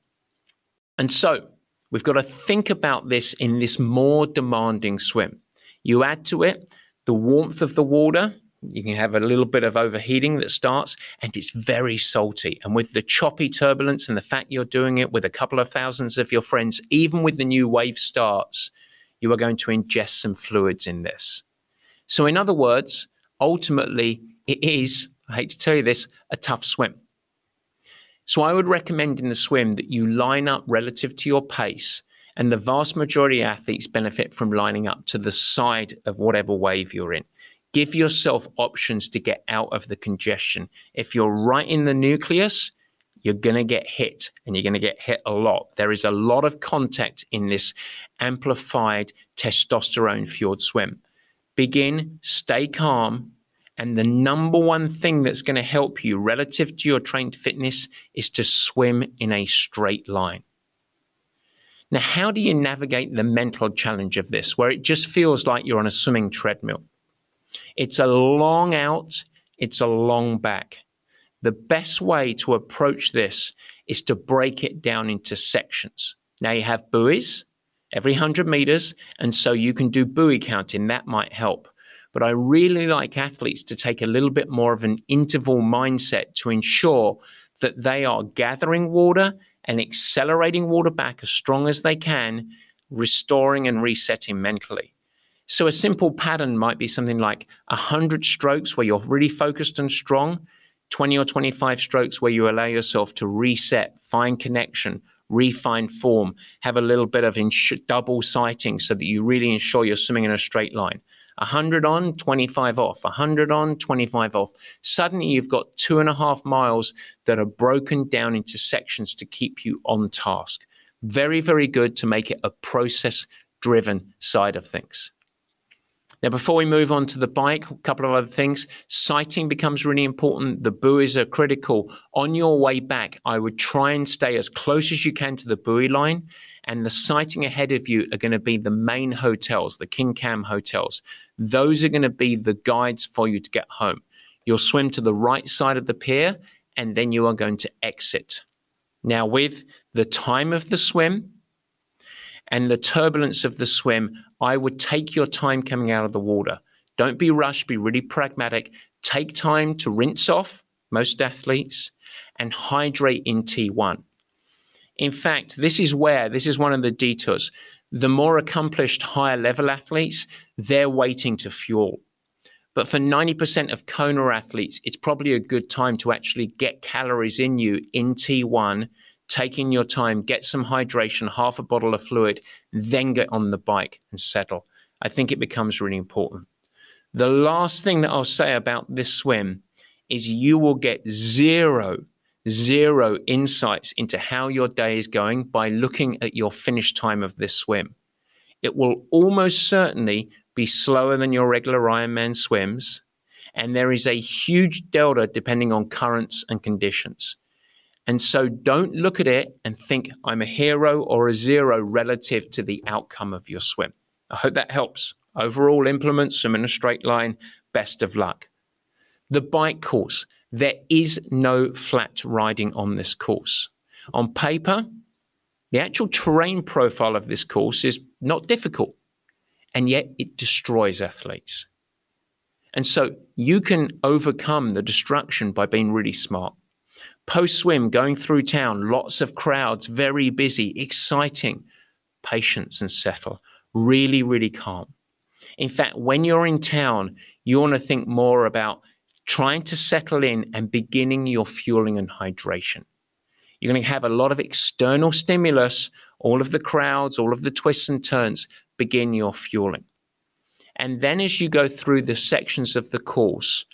And so we've got to think about this in this more demanding swim. You add to it the warmth of the water, you can have a little bit of overheating that starts, and it's very salty. And with the choppy turbulence and the fact you're doing it with a couple of thousands of your friends, even with the new wave starts, you are going to ingest some fluids in this. So, in other words, ultimately, it is, I hate to tell you this, a tough swim. So, I would recommend in the swim that you line up relative to your pace. And the vast majority of athletes benefit from lining up to the side of whatever wave you're in. Give yourself options to get out of the congestion. If you're right in the nucleus, you're going to get hit and you're going to get hit a lot. There is a lot of contact in this amplified testosterone fueled swim. Begin, stay calm, and the number one thing that's going to help you relative to your trained fitness is to swim in a straight line. Now, how do you navigate the mental challenge of this where it just feels like you're on a swimming treadmill? It's a long out, it's a long back. The best way to approach this is to break it down into sections. Now you have buoys every 100 meters, and so you can do buoy counting. That might help. But I really like athletes to take a little bit more of an interval mindset to ensure that they are gathering water and accelerating water back as strong as they can, restoring and resetting mentally. So a simple pattern might be something like 100 strokes where you're really focused and strong, 20 or 25 strokes where you allow yourself to reset, find connection, refine form, have a little bit of ins- double sighting so that you really ensure you're swimming in a straight line. 100 on, 25 off, 100 on, 25 off. Suddenly you've got two and a half miles that are broken down into sections to keep you on task. Very, very good to make it a process driven side of things. Now, before we move on to the bike, a couple of other things. Sighting becomes really important. The buoys are critical. On your way back, I would try and stay as close as you can to the buoy line. And the sighting ahead of you are going to be the main hotels, the King Kam hotels. Those are going to be the guides for you to get home. You'll swim to the right side of the pier and then you are going to exit. Now, with the time of the swim, and the turbulence of the swim, I would take your time coming out of the water. Don't be rushed, be really pragmatic. take time to rinse off, most athletes, and hydrate in T1. In fact, this is where, this is one of the detours. The more accomplished higher level athletes, they're waiting to fuel. But for 90% of Kona athletes, it's probably a good time to actually get calories in you in T1, taking your time, get some hydration, half a bottle of fluid, then get on the bike and settle. I think it becomes really important. The last thing that I'll say about this swim is you will get zero zero insights into how your day is going by looking at your finish time of this swim. It will almost certainly be slower than your regular Ironman swims, and there is a huge delta depending on currents and conditions. And so don't look at it and think I'm a hero or a zero relative to the outcome of your swim. I hope that helps. Overall, implement swim in a straight line. Best of luck. The bike course. There is no flat riding on this course. On paper, the actual terrain profile of this course is not difficult, and yet it destroys athletes. And so you can overcome the destruction by being really smart. Post swim, going through town, lots of crowds, very busy, exciting. Patience and settle. Really, really calm. In fact, when you're in town, you want to think more about trying to settle in and beginning your fueling and hydration. You're going to have a lot of external stimulus, all of the crowds, all of the twists and turns, begin your fueling. And then as you go through the sections of the course,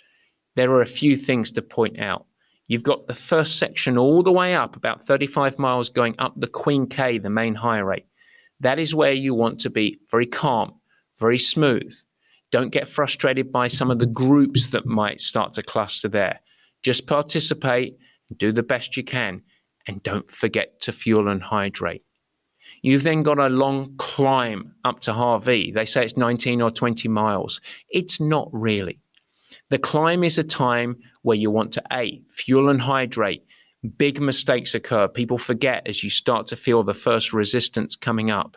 there are a few things to point out. You've got the first section all the way up, about 35 miles going up the Queen K, the main highway. That is where you want to be very calm, very smooth. Don't get frustrated by some of the groups that might start to cluster there. Just participate, do the best you can, and don't forget to fuel and hydrate. You've then got a long climb up to Hawi. They say it's 19 or 20 miles. It's not really. The climb is a time where you want to A, fuel and hydrate. Big mistakes occur. People forget as you start to feel the first resistance coming up.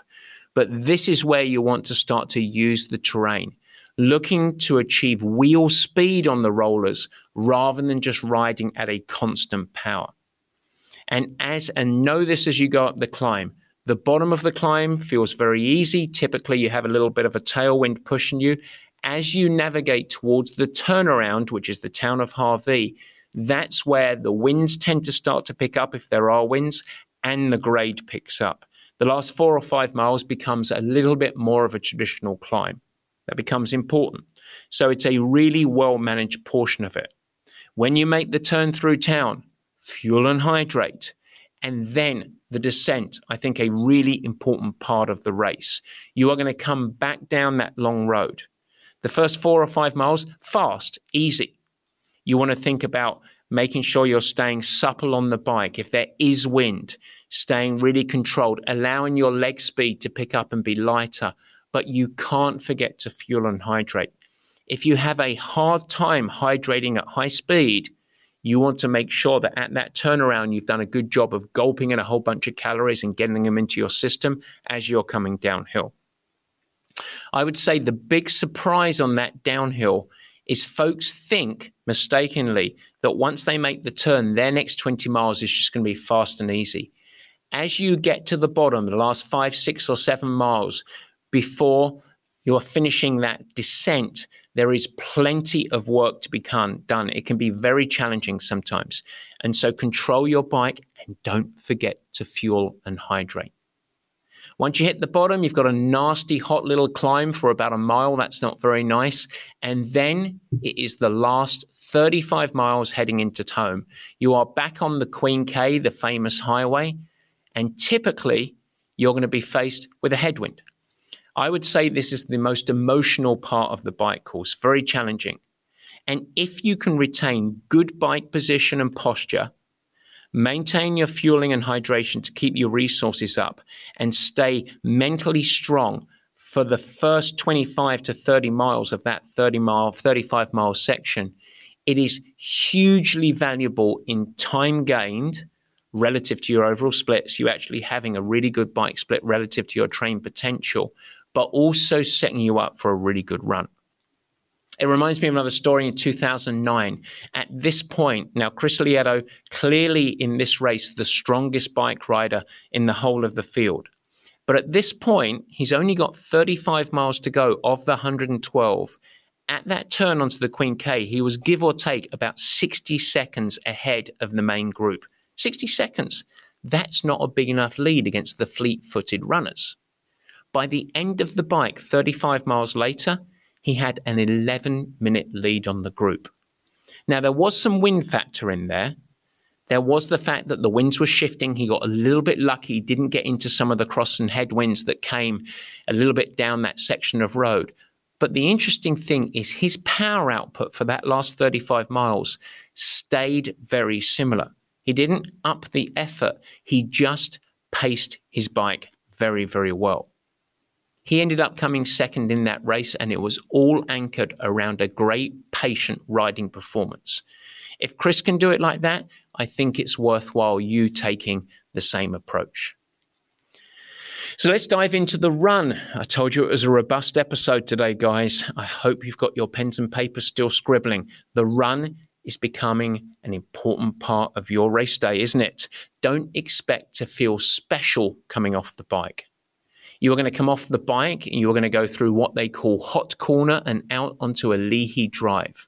But this is where you want to start to use the terrain looking to achieve wheel speed on the rollers rather than just riding at a constant power. And as and know this as you go up the climb. The bottom of the climb feels very easy. Typically, you have a little bit of a tailwind pushing you. As you navigate towards the turnaround, which is the town of Hawi, that's where the winds tend to start to pick up if there are winds, and the grade picks up. The last four or five miles becomes a little bit more of a traditional climb that becomes important. So it's a really well managed portion of it. When you make the turn through town, fuel and hydrate, and then the descent, I think a really important part of the race. You are going to come back down that long road. The first four or five miles, fast, easy. You want to think about making sure you're staying supple on the bike. If there is wind, staying really controlled, allowing your leg speed to pick up and be lighter, but you can't forget to fuel and hydrate. If you have a hard time hydrating at high speed, you want to make sure that at that turnaround, you've done a good job of gulping in a whole bunch of calories and getting them into your system as you're coming downhill. I would say the big surprise on that downhill is folks think mistakenly that once they make the turn, their next 20 miles is just going to be fast and easy. As you get to the bottom, the last five, six, or seven miles, before you're finishing that descent, there is plenty of work to be done. It can be very challenging sometimes. And so control your bike and don't forget to fuel and hydrate. Once you hit the bottom, you've got a nasty hot little climb for about a mile. That's not very nice. And then it is the last 35 miles heading into home. You are back on the Queen K, the famous highway. And typically, you're going to be faced with a headwind. I would say this is the most emotional part of the bike course, very challenging. And if you can retain good bike position and posture, maintain your fueling and hydration to keep your resources up, and stay mentally strong for the first 25 to 30 miles of that 30 mile, 35 mile section, it is hugely valuable in time gained relative to your overall splits. You actually having a really good bike split relative to your train potential but also setting you up for a really good run. It reminds me of another story in 2009. At this point, now Chris Lieto, clearly in this race, the strongest bike rider in the whole of the field. But at this point, he's only got 35 miles to go of the 112. At that turn onto the Queen K, he was give or take about 60 seconds ahead of the main group. 60 seconds. That's not a big enough lead against the fleet footed runners. By the end of the bike, 35 miles later, he had an 11 minute lead on the group. Now, there was some wind factor in there. There was the fact that the winds were shifting. He got a little bit lucky. He didn't get into some of the cross and headwinds that came a little bit down that section of road. But the interesting thing is his power output for that last 35 miles stayed very similar. He didn't up the effort, he just paced his bike very, very well. He ended up coming second in that race, and it was all anchored around a great patient riding performance. If Chris can do it like that, I think it's worthwhile you taking the same approach. So let's dive into the run. I told you it was a robust episode today, guys. I hope you've got your pens and paper still scribbling. The run is becoming an important part of your race day, isn't it? Don't expect to feel special coming off the bike. You are going to come off the bike and you are going to go through what they call hot corner and out onto Ali'i drive.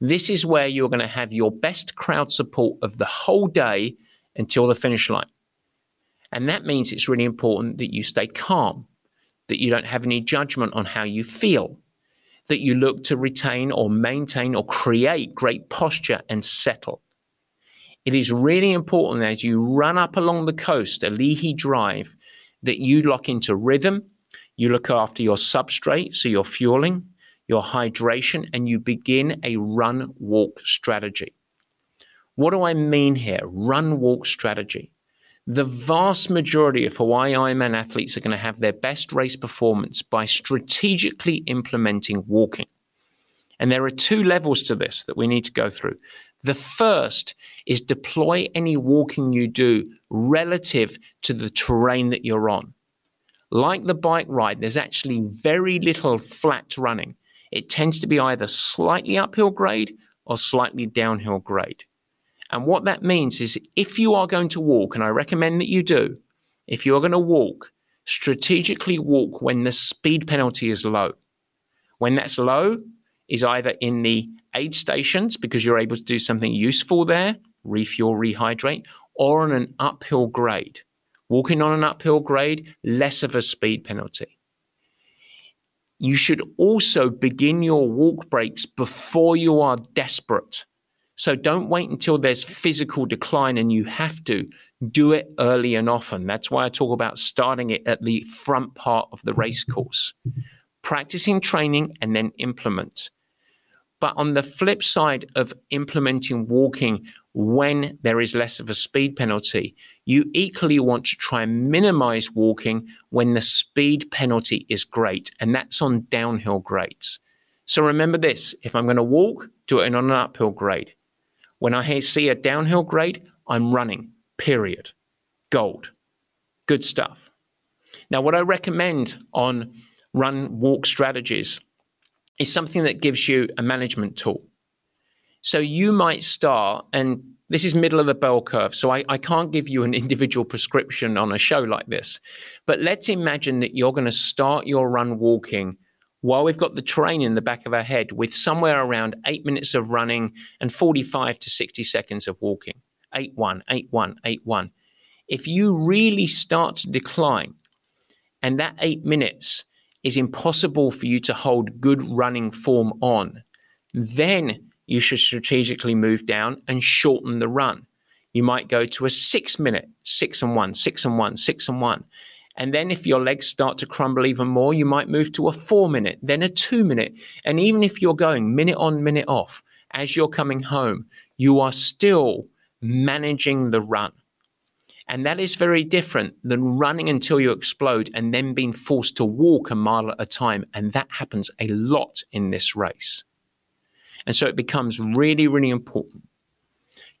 This is where you're going to have your best crowd support of the whole day until the finish line. And that means it's really important that you stay calm, that you don't have any judgment on how you feel, that you look to retain or maintain or create great posture and settle. It is really important as you run up along the coast, Ali'i Drive, that you lock into rhythm, you look after your substrate, so your fueling, your hydration, and you begin a run walk strategy. What do I mean here? Run walk strategy. The vast majority of Hawaii Ironman athletes are going to have their best race performance by strategically implementing walking. And there are two levels to this that we need to go through. The first is deploy any walking you do relative to the terrain that you're on. Like the bike ride, there's actually very little flat running. It tends to be either slightly uphill grade or slightly downhill grade. And what that means is if you are going to walk, and I recommend that you do, if you are going to walk, strategically walk when the speed penalty is low. When that's low, is either in the aid stations because you're able to do something useful there, refuel, rehydrate, or on an uphill grade. Walking on an uphill grade, less of a speed penalty. You should also begin your walk breaks before you are desperate. So don't wait until there's physical decline and you have to. Do it early and often. That's why I talk about starting it at the front part of the race course. Practicing training and then implement. But on the flip side of implementing walking when there is less of a speed penalty, you equally want to try and minimize walking when the speed penalty is great, and that's on downhill grades. So remember this if I'm going to walk, do it on an uphill grade. When I see a downhill grade, I'm running, period. Gold. Good stuff. Now, what I recommend on run walk strategies is something that gives you a management tool. So you might start, and this is middle of the bell curve. So I, I can't give you an individual prescription on a show like this. But let's imagine that you're going to start your run walking while we've got the terrain in the back of our head with somewhere around eight minutes of running and 45 to 60 seconds of walking. Eight one, eight one, eight one. If you really start to decline, and that eight minutes is impossible for you to hold good running form on, then you should strategically move down and shorten the run. You might go to a six minute, six and one, six and one, six and one. And then if your legs start to crumble even more, you might move to a four minute, then a two minute. And even if you're going minute on, minute off, as you're coming home, you are still managing the run. And that is very different than running until you explode and then being forced to walk a mile at a time. And that happens a lot in this race. And so it becomes really, really important.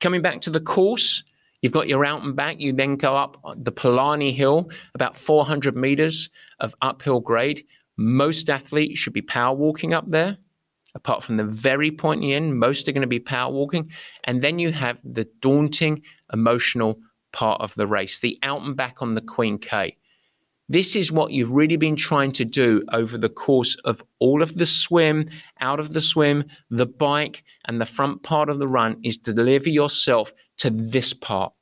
Coming back to the course, you've got your out and back. You then go up the Palani Hill, about 400 meters of uphill grade. Most athletes should be power walking up there. apart from the very pointy end. Most are going to be power walking. And then you have the daunting emotional part of the race, the out and back on the Queen K. This is what you've really been trying to do over the course of all of the swim, out of the swim, the bike, and the front part of the run is to deliver yourself to this part.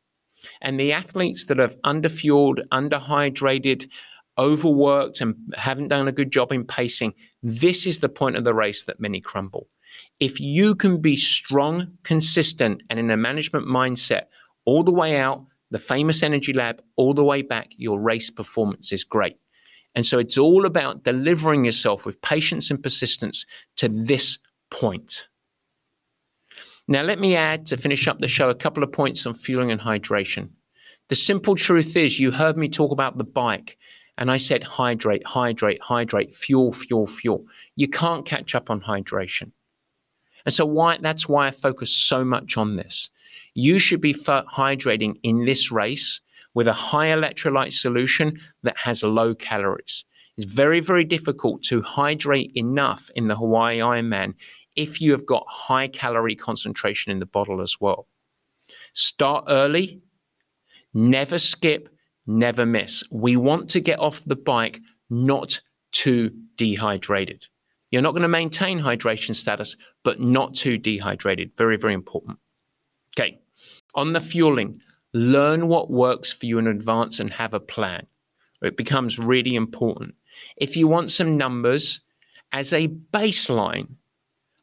And the athletes that have underfueled, underhydrated, overworked, and haven't done a good job in pacing, this is the point of the race that many crumble. If you can be strong, consistent, and in a management mindset all the way out, the famous energy lab, all the way back, your race performance is great. And so it's all about delivering yourself with patience and persistence to this point. Now, let me add to finish up the show a couple of points on fueling and hydration. The simple truth is, you heard me talk about the bike, and I said hydrate, hydrate, hydrate, fuel, fuel, fuel. You can't catch up on hydration. And so why that's why I focus so much on this. You should be hydrating in this race with a high electrolyte solution that has low calories. It's very, very difficult to hydrate enough in the Hawaii Ironman if you have got high calorie concentration in the bottle as well. Start early, never skip, never miss. We want to get off the bike not too dehydrated. You're not going to maintain hydration status, but not too dehydrated. Very, very important. Okay. On the fueling, learn what works for you in advance and have a plan. It becomes really important. If you want some numbers as a baseline,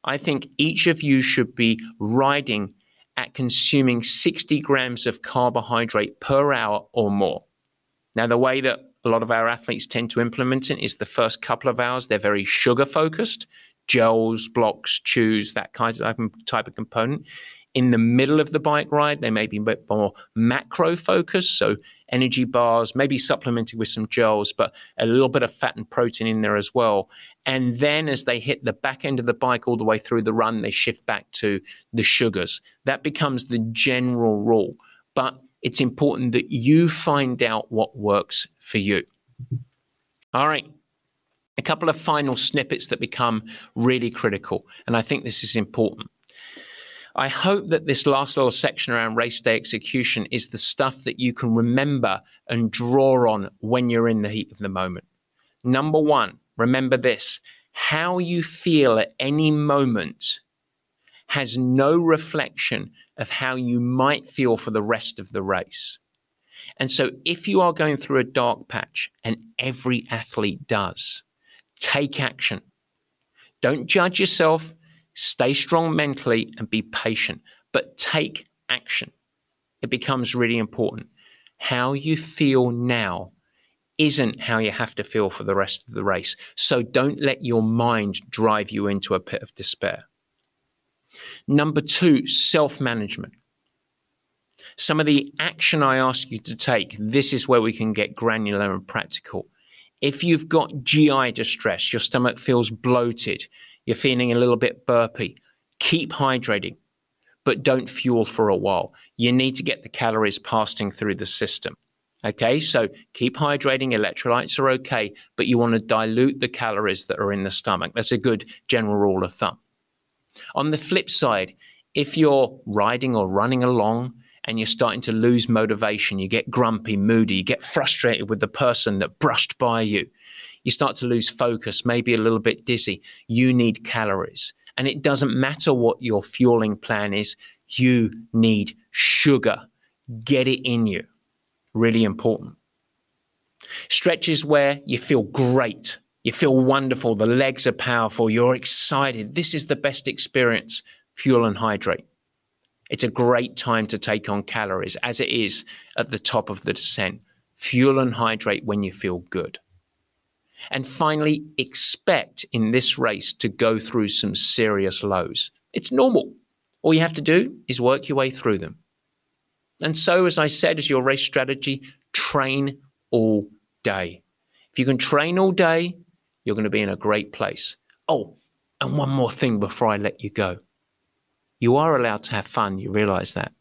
I think each of you should be riding at consuming 60 grams of carbohydrate per hour or more. Now, the way that a lot of our athletes tend to implement it is the first couple of hours, they're very sugar focused, gels, blocks, chews, that kind of type of component. In the middle of the bike ride, they may be a bit more macro focused. So energy bars, maybe supplemented with some gels, but a little bit of fat and protein in there as well. And then as they hit the back end of the bike all the way through the run, they shift back to the sugars. That becomes the general rule. But it's important that you find out what works for you. All right. A couple of final snippets that become really critical. And I think this is important. I hope that this last little section around race day execution is the stuff that you can remember and draw on when you're in the heat of the moment. Number one, remember this how you feel at any moment has no reflection of how you might feel for the rest of the race. And so, if you are going through a dark patch, and every athlete does, take action. Don't judge yourself, stay strong mentally, and be patient, but take action. It becomes really important. How you feel now isn't how you have to feel for the rest of the race. So, don't let your mind drive you into a pit of despair. Number two, self management. Some of the action I ask you to take, this is where we can get granular and practical. If you've got GI distress, your stomach feels bloated, you're feeling a little bit burpy, keep hydrating, but don't fuel for a while. You need to get the calories passing through the system. Okay, so keep hydrating. Electrolytes are okay, but you want to dilute the calories that are in the stomach. That's a good general rule of thumb. On the flip side, if you're riding or running along and you're starting to lose motivation, you get grumpy, moody, you get frustrated with the person that brushed by you, you start to lose focus, maybe a little bit dizzy, you need calories. And it doesn't matter what your fueling plan is, you need sugar. Get it in you. Really important. Stretches where you feel great you feel wonderful. The legs are powerful. You're excited. This is the best experience. Fuel and hydrate. It's a great time to take on calories as it is at the top of the descent. Fuel and hydrate when you feel good. And finally, expect in this race to go through some serious lows. It's normal. All you have to do is work your way through them. And so, as I said, as your race strategy, train all day. If you can train all day, you're going to be in a great place. Oh, and one more thing before I let you go. You are allowed to have fun, you realize that.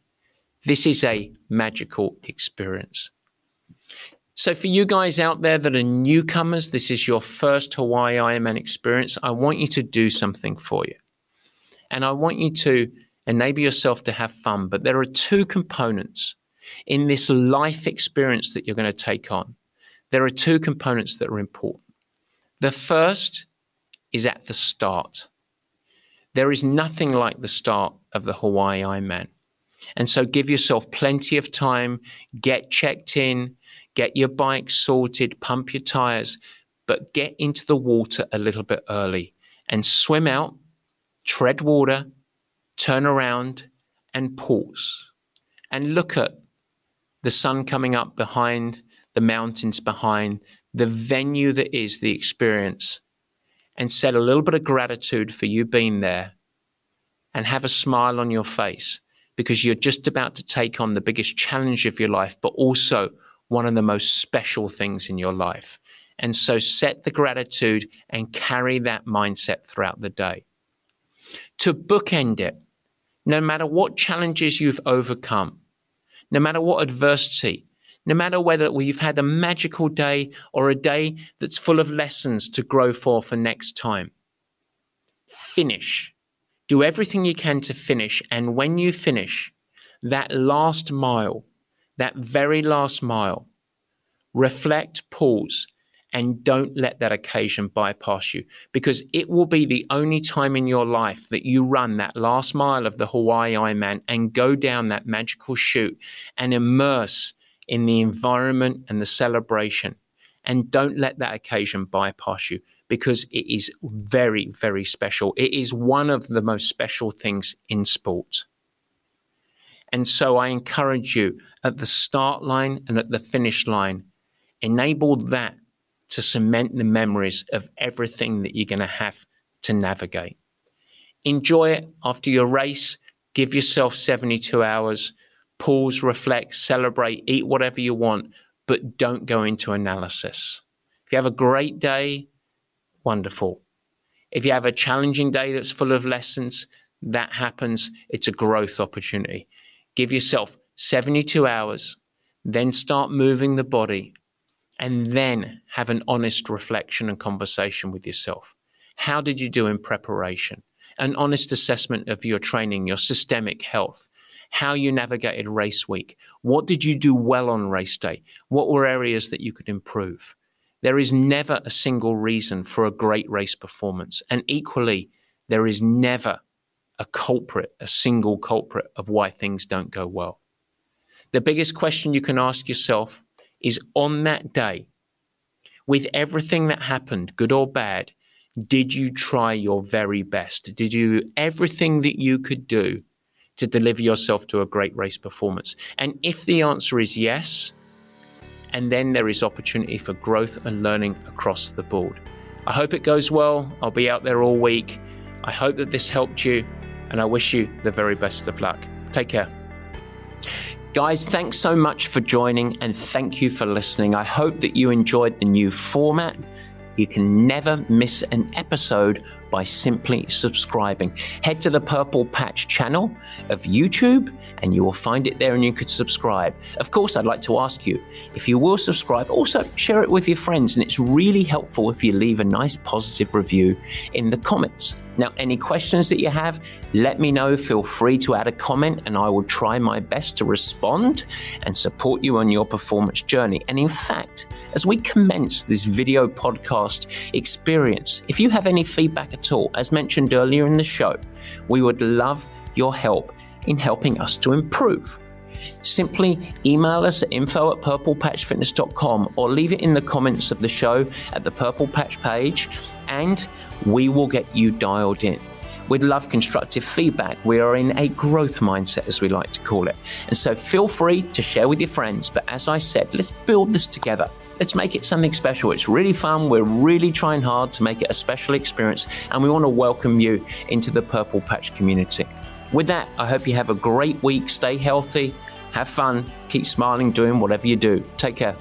This is a magical experience. So, for you guys out there that are newcomers, this is your first Hawaii Ironman experience. I want you to do something for you. And I want you to enable yourself to have fun. But there are two components in this life experience that you're going to take on. There are two components that are important. The first is at the start. There is nothing like the start of the Hawaii Ironman. And so give yourself plenty of time, get checked in, get your bike sorted, pump your tires, but get into the water a little bit early and swim out, tread water, turn around and pause. And look at the sun coming up behind, the mountains behind, the venue that is the experience, and set a little bit of gratitude for you being there and have a smile on your face because you're just about to take on the biggest challenge of your life, but also one of the most special things in your life. And so set the gratitude and carry that mindset throughout the day. To bookend it, no matter what challenges you've overcome, no matter what adversity, no matter whether we've had a magical day or a day that's full of lessons to grow for for next time, finish. Do everything you can to finish. And when you finish, that last mile, that very last mile, reflect, pause, and don't let that occasion bypass you because it will be the only time in your life that you run that last mile of the Hawaii Ironman and go down that magical chute and immerse in the environment and the celebration. And don't let that occasion bypass you because it is very, very special. It is one of the most special things in sport. And so I encourage you at the start line and at the finish line, enable that to cement the memories of everything that you're going to have to navigate. Enjoy it after your race. Give yourself 72 hours. Pause, reflect, celebrate, eat whatever you want, but don't go into analysis. If you have a great day, wonderful. If you have a challenging day that's full of lessons, that happens. It's a growth opportunity. Give yourself 72 hours, then start moving the body and then have an honest reflection and conversation with yourself. How did you do in preparation? An honest assessment of your training, your systemic health, how you navigated race week. What did you do well on race day? What were areas that you could improve? There is never a single reason for a great race performance. And equally, there is never a culprit, a single culprit of why things don't go well. The biggest question you can ask yourself is on that day, with everything that happened, good or bad, did you try your very best? Did you do everything that you could do to deliver yourself to a great race performance? And if the answer is yes, and then there is opportunity for growth and learning across the board. I hope it goes well. I'll be out there all week. I hope that this helped you, and I wish you the very best of luck. Take care. Guys, thanks so much for joining and thank you for listening. I hope that you enjoyed the new format. You can never miss an episode by simply subscribing. Head to the Purple Patch channel of YouTube and you will find it there and you could subscribe. Of course, I'd like to ask you if you will subscribe, also share it with your friends. And it's really helpful if you leave a nice positive review in the comments. Now, any questions that you have, let me know. Feel free to add a comment, and I will try my best to respond and support you on your performance journey. And in fact, as we commence this video podcast experience, if you have any feedback at all, as mentioned earlier in the show, we would love your help in helping us to improve. Simply email us at info at purplepatchfitness.com or leave it in the comments of the show at the Purple Patch page and we will get you dialed in. We'd love constructive feedback. We are in a growth mindset, as we like to call it. And so feel free to share with your friends. But as I said, let's build this together. Let's make it something special. It's really fun. We're really trying hard to make it a special experience. And we want to welcome you into the Purple Patch community. With that, I hope you have a great week. Stay healthy, have fun, keep smiling, doing whatever you do. Take care.